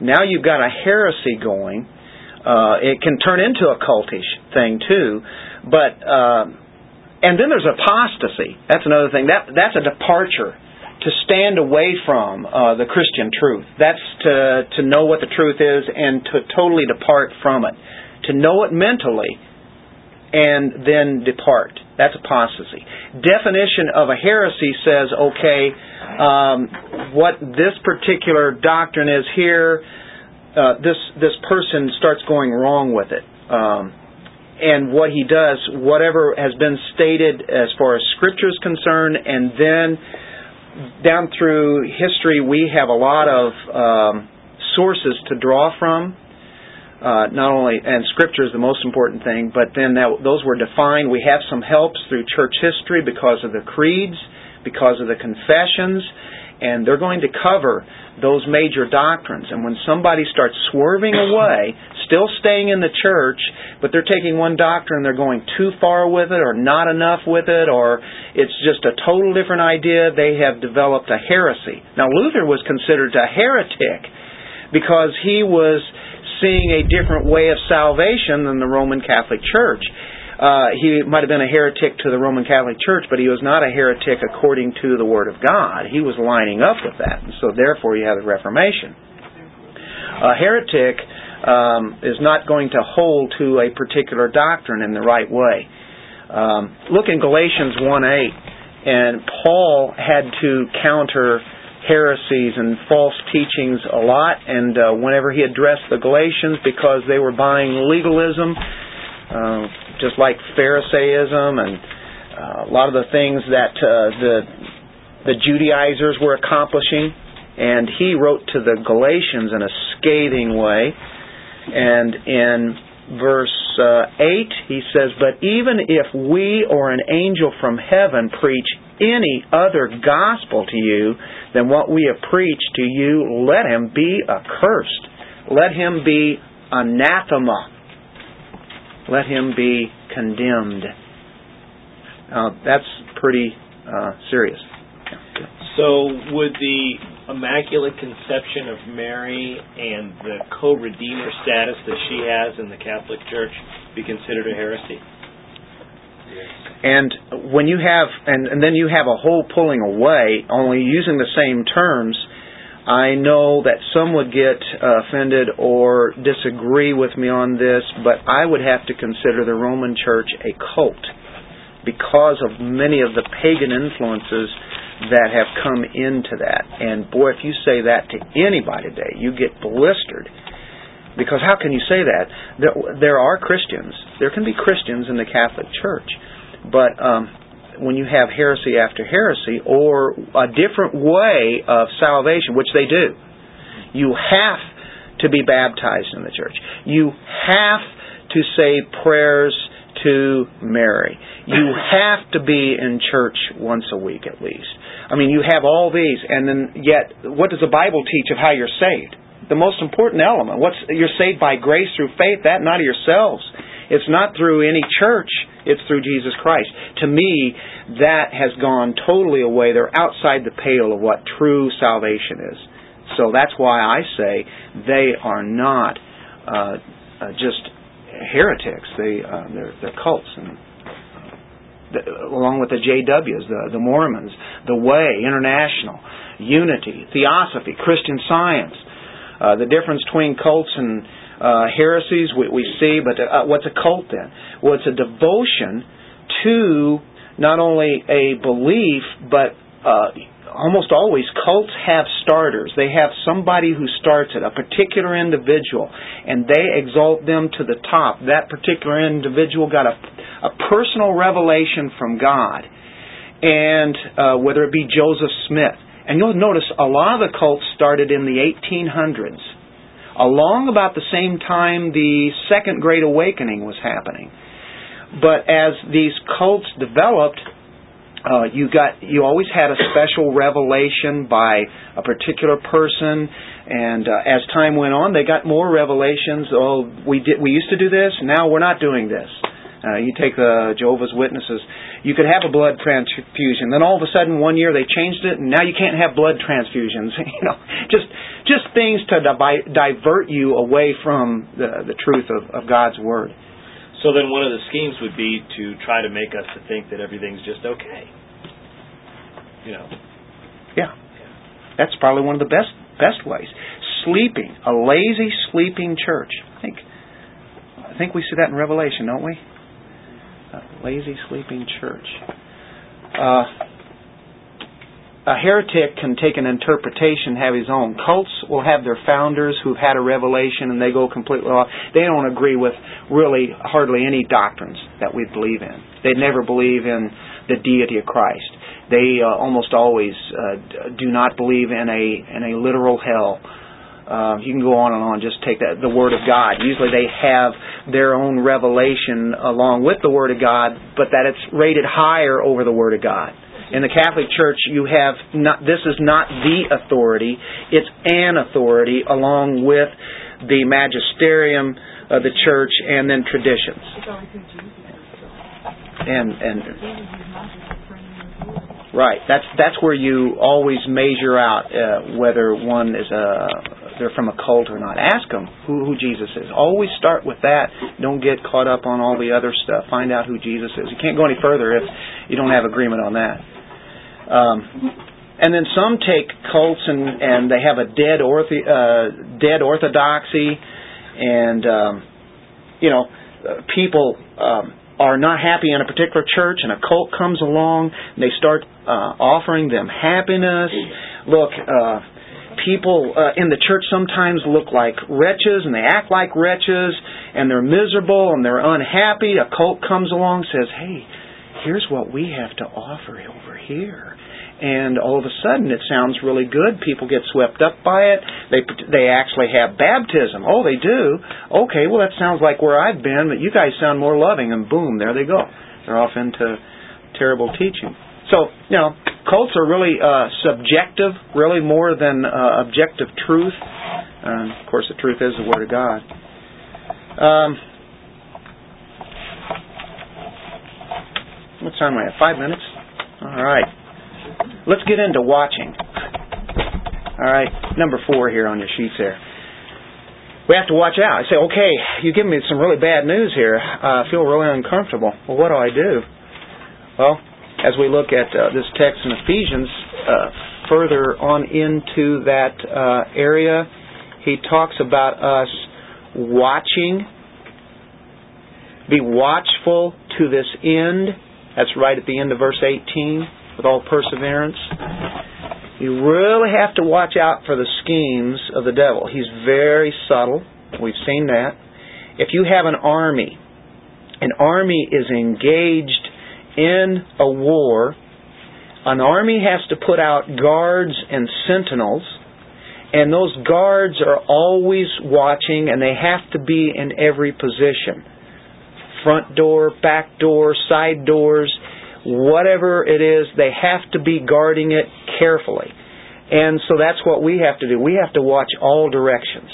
[SPEAKER 1] Now you've got a heresy going. Uh, it can turn into a cultish thing too, but uh, and then there's apostasy. That's another thing. That that's a departure to stand away from uh, the Christian truth. That's to to know what the truth is and to totally depart from it. To know it mentally and then depart. That's apostasy. Definition of a heresy says, okay, um, what this particular doctrine is here, uh, this this person starts going wrong with it. Um, and what he does, whatever has been stated as far as Scripture is concerned, and then down through history, we have a lot of um, sources to draw from uh, not only and scripture is the most important thing, but then that, those were defined. We have some helps through church history because of the creeds, because of the confessions, and they're going to cover those major doctrines. And when somebody starts swerving away, still staying in the church, but they're taking one doctrine, they're going too far with it, or not enough with it, or it's just a total different idea, they have developed a heresy. Now Luther was considered a heretic because he was seeing a different way of salvation than the Roman Catholic Church. Uh, he might have been a heretic to the Roman Catholic Church, but he was not a heretic according to the Word of God. He was lining up with that, and so therefore you have the Reformation. A heretic um, is not going to hold to a particular doctrine in the right way. Um, look in Galatians 1 8, and Paul had to counter heresies and false teachings a lot. And uh, whenever he addressed the Galatians, because they were buying legalism, uh, just like Pharisaism and uh, a lot of the things that uh, the the Judaizers were accomplishing, and he wrote to the Galatians in a scathing way. And in verse uh, 8, he says, But even if we or an angel from heaven preach any other gospel to you than what we have preached to you, let him be accursed. Let him be anathema. Let him be condemned. That's pretty uh, serious.
[SPEAKER 2] So would the Immaculate Conception of Mary and the co-redeemer status that she has in the Catholic Church be considered a heresy?
[SPEAKER 1] And when you have, and, and then you have a whole pulling away, only using the same terms, I know that some would get uh, offended or disagree with me on this, but I would have to consider the Roman Church a cult because of many of the pagan influences that have come into that. And boy, if you say that to anybody today, you get blistered. Because how can you say that? There, there are Christians. There can be Christians in the Catholic Church. But um, when you have heresy after heresy or a different way of salvation, which they do, you have to be baptized in the church. You have to say prayers to Mary. You have to be in church once a week at least. I mean, you have all these, and then yet, what does the Bible teach of how you're saved? The most important element. What's you're saved by grace through faith, that not of yourselves. It's not through any church, it's through Jesus Christ. To me, that has gone totally away. They're outside the pale of what true salvation is. So that's why I say they are not uh, uh, just heretics. They uh, they're, they're cults and the, along with the JWs, the, the Mormons, the Way, International, Unity, Theosophy, Christian Science. Uh, the difference between cults and uh, heresies we, we see, but uh, what's a cult then? Well, it's a devotion to not only a belief, but uh, almost always cults have starters. They have somebody who starts it, a particular individual, and they exalt them to the top. That particular individual got a, a personal revelation from God, and uh, whether it be Joseph Smith. And you'll notice a lot of the cults started in the 1800s along about the same time the Second Great Awakening was happening. But as these cults developed, uh, you got you always had a special revelation by a particular person, and uh, as time went on, they got more revelations. Oh, we did we used to do this, now we're not doing this. Uh, you take the Jehovah's Witnesses, you could have a blood transfusion. Then all of a sudden, one year they changed it, and now you can't have blood transfusions. you know, just just things to di- divert you away from the the truth of, of God's word.
[SPEAKER 2] So then, one of the schemes would be to try to make us to think that everything's just okay. You know.
[SPEAKER 1] Yeah, that's probably one of the best best ways. Sleeping, a lazy sleeping church. I think I think we see that in Revelation, don't we? Lazy sleeping church. Uh, a heretic can take an interpretation, have his own. Cults will have their founders who've had a revelation and they go completely off. They don't agree with really hardly any doctrines that we believe in. They never believe in the deity of Christ. They uh, almost always uh, do not believe in a in a literal hell. Uh, you can go on and on. Just take that the Word of God. Usually they have their own revelation along with the Word of God, but that it's rated higher over the Word of God. In the Catholic Church, you have not. This is not the authority; it's an authority along with the magisterium of the church and then traditions. And and right, that's that's where you always measure out uh, whether one is a they're from a cult or not. Ask them who, who Jesus is. Always start with that. Don't get caught up on all the other stuff. Find out who Jesus is. You can't go any further if you don't have agreement on that. Um, and then some take cults and and they have a dead ortho, uh, dead orthodoxy, and um, you know uh, people um, are not happy in a particular church, and a cult comes along, and they start uh, offering them happiness. Look, uh, people uh, in the church sometimes look like wretches, and they act like wretches, and they're miserable and they're unhappy. A cult comes along, says, "Hey." Here's what we have to offer over here and all of a sudden it sounds really good. People get swept up by it. They they actually have baptism. Oh, they do. Okay, well that sounds like where I've been, but you guys sound more loving, and boom, there they go. They're off into terrible teaching. So you know, cults are really uh, subjective, really more than uh, objective truth. And of course, the truth is the Word of God. Um, what time am I at? Five minutes? All right. Let's get into watching. All right. Number four here on your sheets there. We have to watch out. I say, okay, you give me some really bad news here. Uh, I feel really uncomfortable. Well, what do I do? Well, as we look at uh, this text in Ephesians, uh, further on into that uh, area, he talks about us watching. Be watchful to this end. That's right at the end of verse 18, with all perseverance. You really have to watch out for the schemes of the devil. He's very subtle. We've seen that. If you have an army, an army is engaged in a war, an army has to put out guards and sentinels, and those guards are always watching and they have to be in every position front door, back door, side doors, whatever it is, they have to be guarding it carefully. And so that's what we have to do. We have to watch all directions.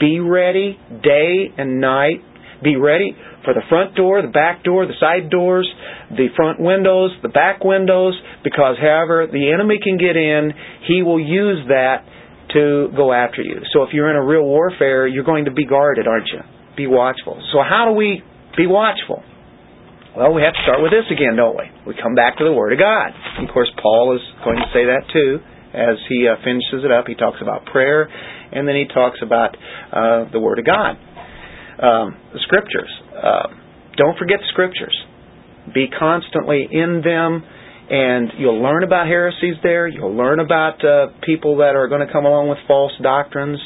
[SPEAKER 1] Be ready day and night. Be ready for the front door, the back door, the side doors, the front windows, the back windows, because however the enemy can get in, he will use that to go after you. So if you're in a real warfare, you're going to be guarded, aren't you? Be watchful. So how do we be watchful? Well, we have to start with this again, don't we? We come back to the Word of God. Of course, Paul is going to say that too as he uh, finishes it up. He talks about prayer, and then he talks about uh, the Word of God, um, the Scriptures. Uh, don't forget the Scriptures. Be constantly in them, and you'll learn about heresies there. You'll learn about uh, people that are going to come along with false doctrines,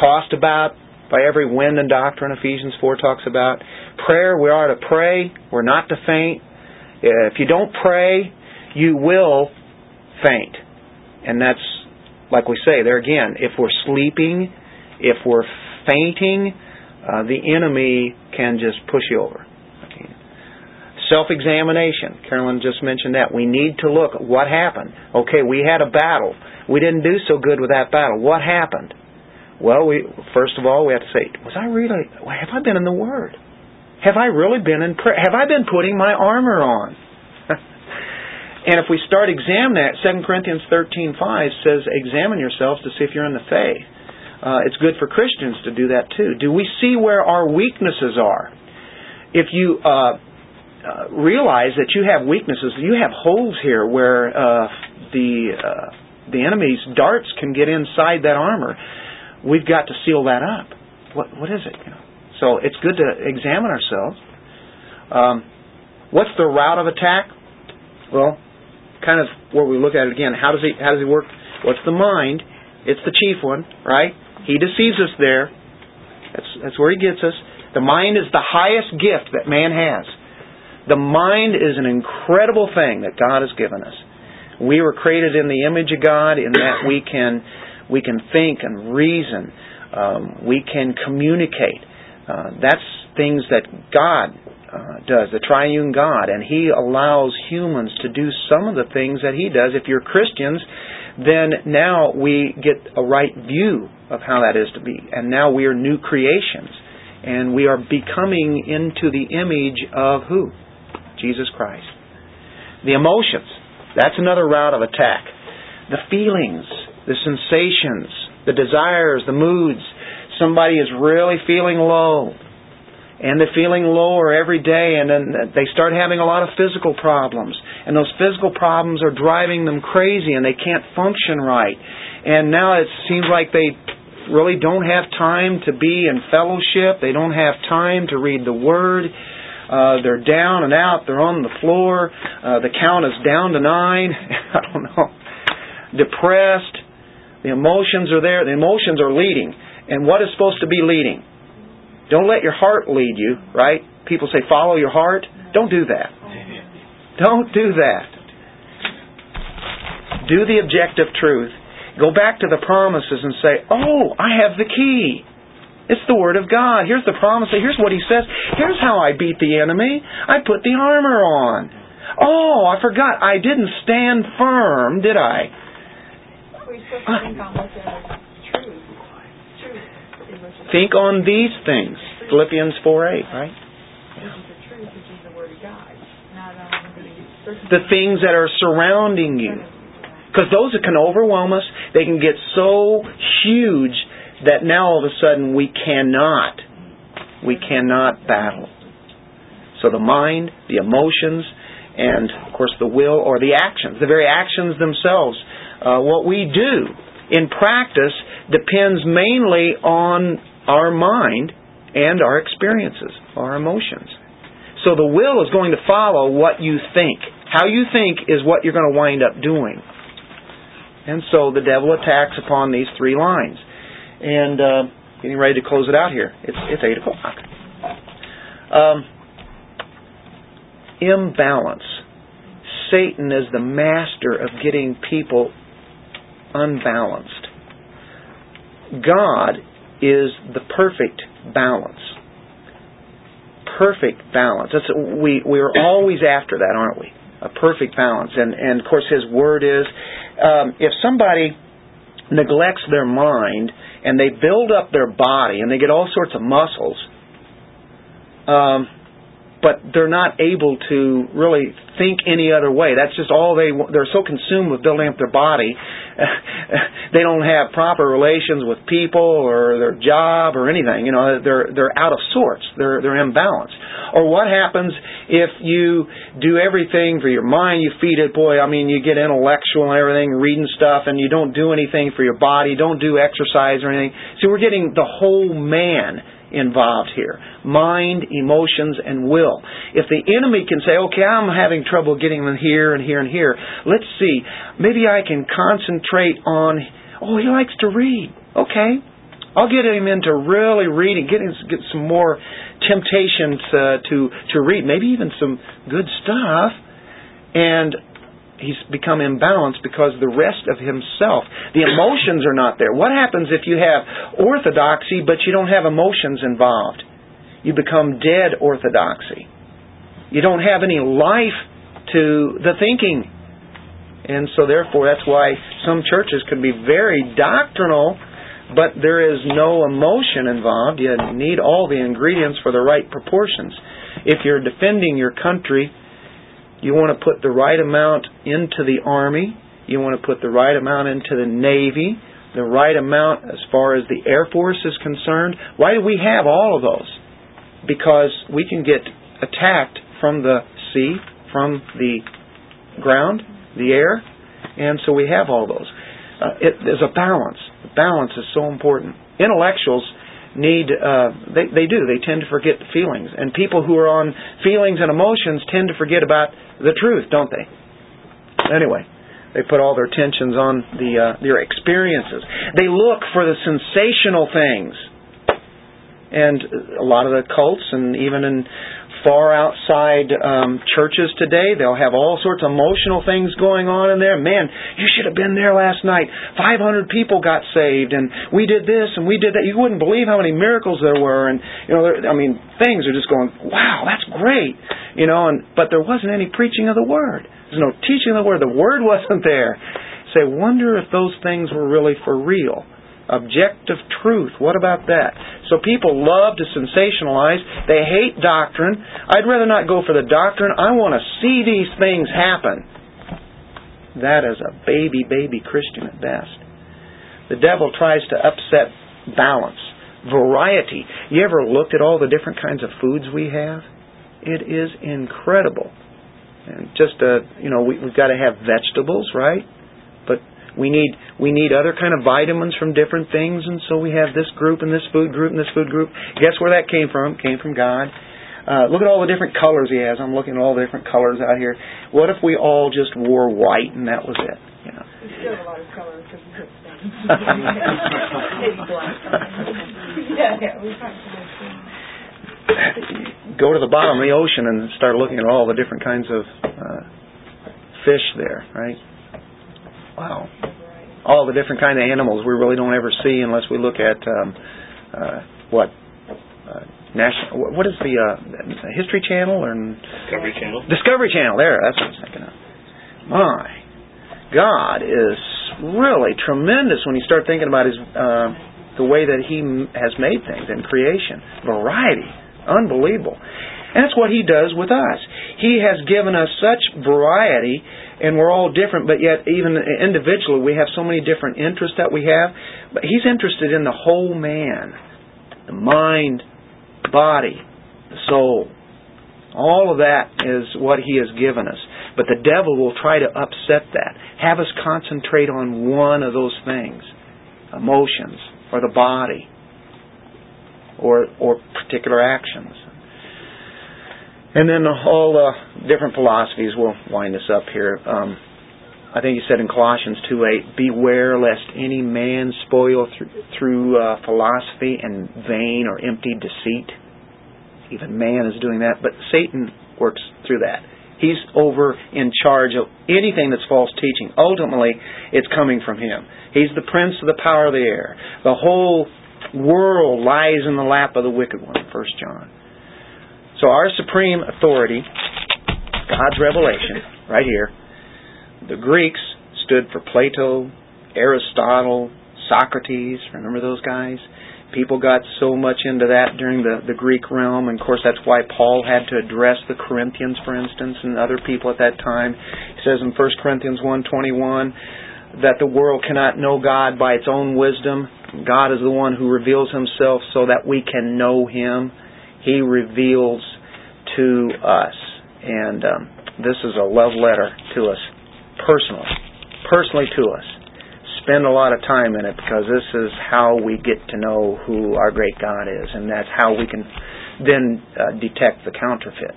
[SPEAKER 1] tossed about by every wind and doctrine. Ephesians 4 talks about prayer. We are to pray. We're not to faint. If you don't pray, you will faint. And that's, like we say, there again, if we're sleeping, if we're fainting, uh, the enemy can just push you over. Self examination. Carolyn just mentioned that. We need to look at what happened. Okay, we had a battle. We didn't do so good with that battle. What happened? Well, we first of all we have to say, was I really? Have I been in the Word? Have I really been in prayer? Have I been putting my armor on? and if we start examining that, 2 Corinthians 13.5 says, examine yourselves to see if you're in the faith. Uh, it's good for Christians to do that too. Do we see where our weaknesses are? If you uh, uh, realize that you have weaknesses, you have holes here where uh, the uh, the enemy's darts can get inside that armor. We've got to seal that up. What what is it? You know? So it's good to examine ourselves. Um, what's the route of attack? Well, kind of where we look at it again. How does he how does he work? What's the mind? It's the chief one, right? He deceives us there. That's, that's where he gets us. The mind is the highest gift that man has. The mind is an incredible thing that God has given us. We were created in the image of God in that we can we can think and reason. Um, we can communicate. Uh, that's things that God uh, does, the triune God, and He allows humans to do some of the things that He does. If you're Christians, then now we get a right view of how that is to be. And now we are new creations. And we are becoming into the image of who? Jesus Christ. The emotions. That's another route of attack. The feelings, the sensations, the desires, the moods. Somebody is really feeling low and they're feeling lower every day and then they start having a lot of physical problems and those physical problems are driving them crazy and they can't function right and now it seems like they really don't have time to be in fellowship. They don't have time to read the word. Uh, they're down and out. They're on the floor. Uh, the count is down to nine. I don't know. Depressed. The emotions are there. The emotions are leading. And what is supposed to be leading? Don't let your heart lead you, right? People say follow your heart. Don't do that. Don't do that. Do the objective truth. Go back to the promises and say, oh, I have the key. It's the Word of God. Here's the promise. Here's what He says. Here's how I beat the enemy. I put the armor on. Oh, I forgot. I didn't stand firm, did I? Think on these things. Philippians 4 8, right? The things that are surrounding you. Because those can overwhelm us, they can get so huge that now all of a sudden we cannot, we cannot battle. So the mind, the emotions, and of course the will or the actions, the very actions themselves, uh, what we do in practice depends mainly on our mind and our experiences, our emotions. So the will is going to follow what you think. How you think is what you're going to wind up doing. And so the devil attacks upon these three lines. And uh, getting ready to close it out here. It's, it's 8 o'clock. Um, imbalance. Satan is the master of getting people unbalanced. God is the perfect balance. perfect balance. That's, we we're always after that, aren't we? A perfect balance. And and of course, His Word is um, if somebody neglects their mind and they build up their body and they get all sorts of muscles, um, but they're not able to really think any other way. That's just all they they're so consumed with building up their body. they don't have proper relations with people or their job or anything. You know, they're they're out of sorts. They're they're imbalanced. Or what happens if you do everything for your mind, you feed it, boy, I mean, you get intellectual and everything, reading stuff and you don't do anything for your body, don't do exercise or anything. See, we're getting the whole man involved here mind, emotions, and will. If the enemy can say, okay, I'm having trouble getting them here and here and here, let's see, maybe I can concentrate on, oh, he likes to read. Okay. I'll get him into really reading, get, him, get some more temptations uh, to to read, maybe even some good stuff, and he's become imbalanced because the rest of himself, the emotions are not there. What happens if you have orthodoxy but you don't have emotions involved? You become dead orthodoxy. You don't have any life to the thinking. And so therefore that's why some churches can be very doctrinal but there is no emotion involved. You need all the ingredients for the right proportions. If you're defending your country, you want to put the right amount into the Army. You want to put the right amount into the Navy, the right amount as far as the Air Force is concerned. Why do we have all of those? Because we can get attacked from the sea, from the ground, the air, and so we have all those. Uh, it, there's a balance. The balance is so important. Intellectuals need uh, they they do. They tend to forget feelings. And people who are on feelings and emotions tend to forget about the truth don't they? Anyway they put all their tensions on the uh, their experiences. They look for the sensational things. And a lot of the cults and even in far outside um, churches today. They'll have all sorts of emotional things going on in there. Man, you should have been there last night. 500 people got saved, and we did this and we did that. You wouldn't believe how many miracles there were, and you know, I mean, things are just going, wow, that's great, you know. And but there wasn't any preaching of the word. There's no teaching of the word. The word wasn't there. Say, wonder if those things were really for real. Objective truth. What about that? So people love to sensationalize. They hate doctrine. I'd rather not go for the doctrine. I want to see these things happen. That is a baby, baby Christian at best. The devil tries to upset balance, variety. You ever looked at all the different kinds of foods we have? It is incredible. And just, uh, you know, we, we've got to have vegetables, right? We need we need other kind of vitamins from different things, and so we have this group and this food group and this food group. Guess where that came from? Came from God. Uh, look at all the different colors he has. I'm looking at all the different colors out here. What if we all just wore white and that was it?
[SPEAKER 3] You know. We still have a lot of colors because things. yeah, yeah, we
[SPEAKER 1] Go to the bottom of the ocean and start looking at all the different kinds of uh, fish there, right? Wow. All the different kind of animals we really don't ever see unless we look at um, uh, what uh, national. What is the uh, History Channel or
[SPEAKER 2] Discovery Channel?
[SPEAKER 1] Discovery Channel. There, that's what I was thinking of. My God is really tremendous when you start thinking about his uh, the way that he has made things in creation. Variety, unbelievable. And that's what he does with us. He has given us such variety and we're all different, but yet even individually we have so many different interests that we have. But He's interested in the whole man, the mind, body, the soul. All of that is what He has given us. But the devil will try to upset that, have us concentrate on one of those things, emotions, or the body, or or particular actions. And then all the different philosophies We'll wind us up here. Um, I think he said in Colossians 2:8, "Beware lest any man spoil through, through uh, philosophy and vain or empty deceit." Even man is doing that, but Satan works through that. He's over in charge of anything that's false teaching. Ultimately, it's coming from him. He's the prince of the power of the air. The whole world lies in the lap of the wicked one. First John. So our supreme authority, God's revelation, right here, the Greeks stood for Plato, Aristotle, Socrates. Remember those guys? People got so much into that during the, the Greek realm, and of course that's why Paul had to address the Corinthians, for instance, and other people at that time. He says in 1 Corinthians 1.21 that the world cannot know God by its own wisdom. God is the one who reveals himself so that we can know him. He reveals to us. And um, this is a love letter to us personally. Personally to us spend a lot of time in it because this is how we get to know who our great God is, and that's how we can then uh, detect the counterfeit.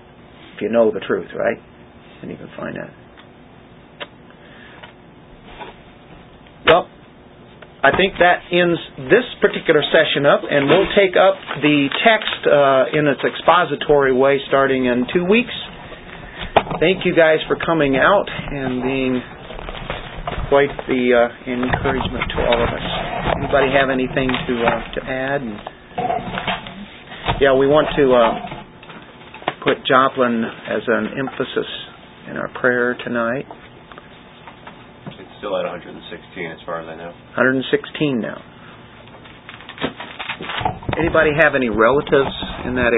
[SPEAKER 1] If you know the truth, right? Then you can find that. Well, I think that ends this particular session up, and we'll take up the text uh, in its expository way starting in two weeks. Thank you guys for coming out and being quite the uh, encouragement to all of us. Anybody have anything to uh, to add? Yeah, we want to uh, put Joplin as an emphasis in our prayer tonight.
[SPEAKER 7] Still at 116 as far as I know.
[SPEAKER 1] 116 now. Anybody have any relatives in that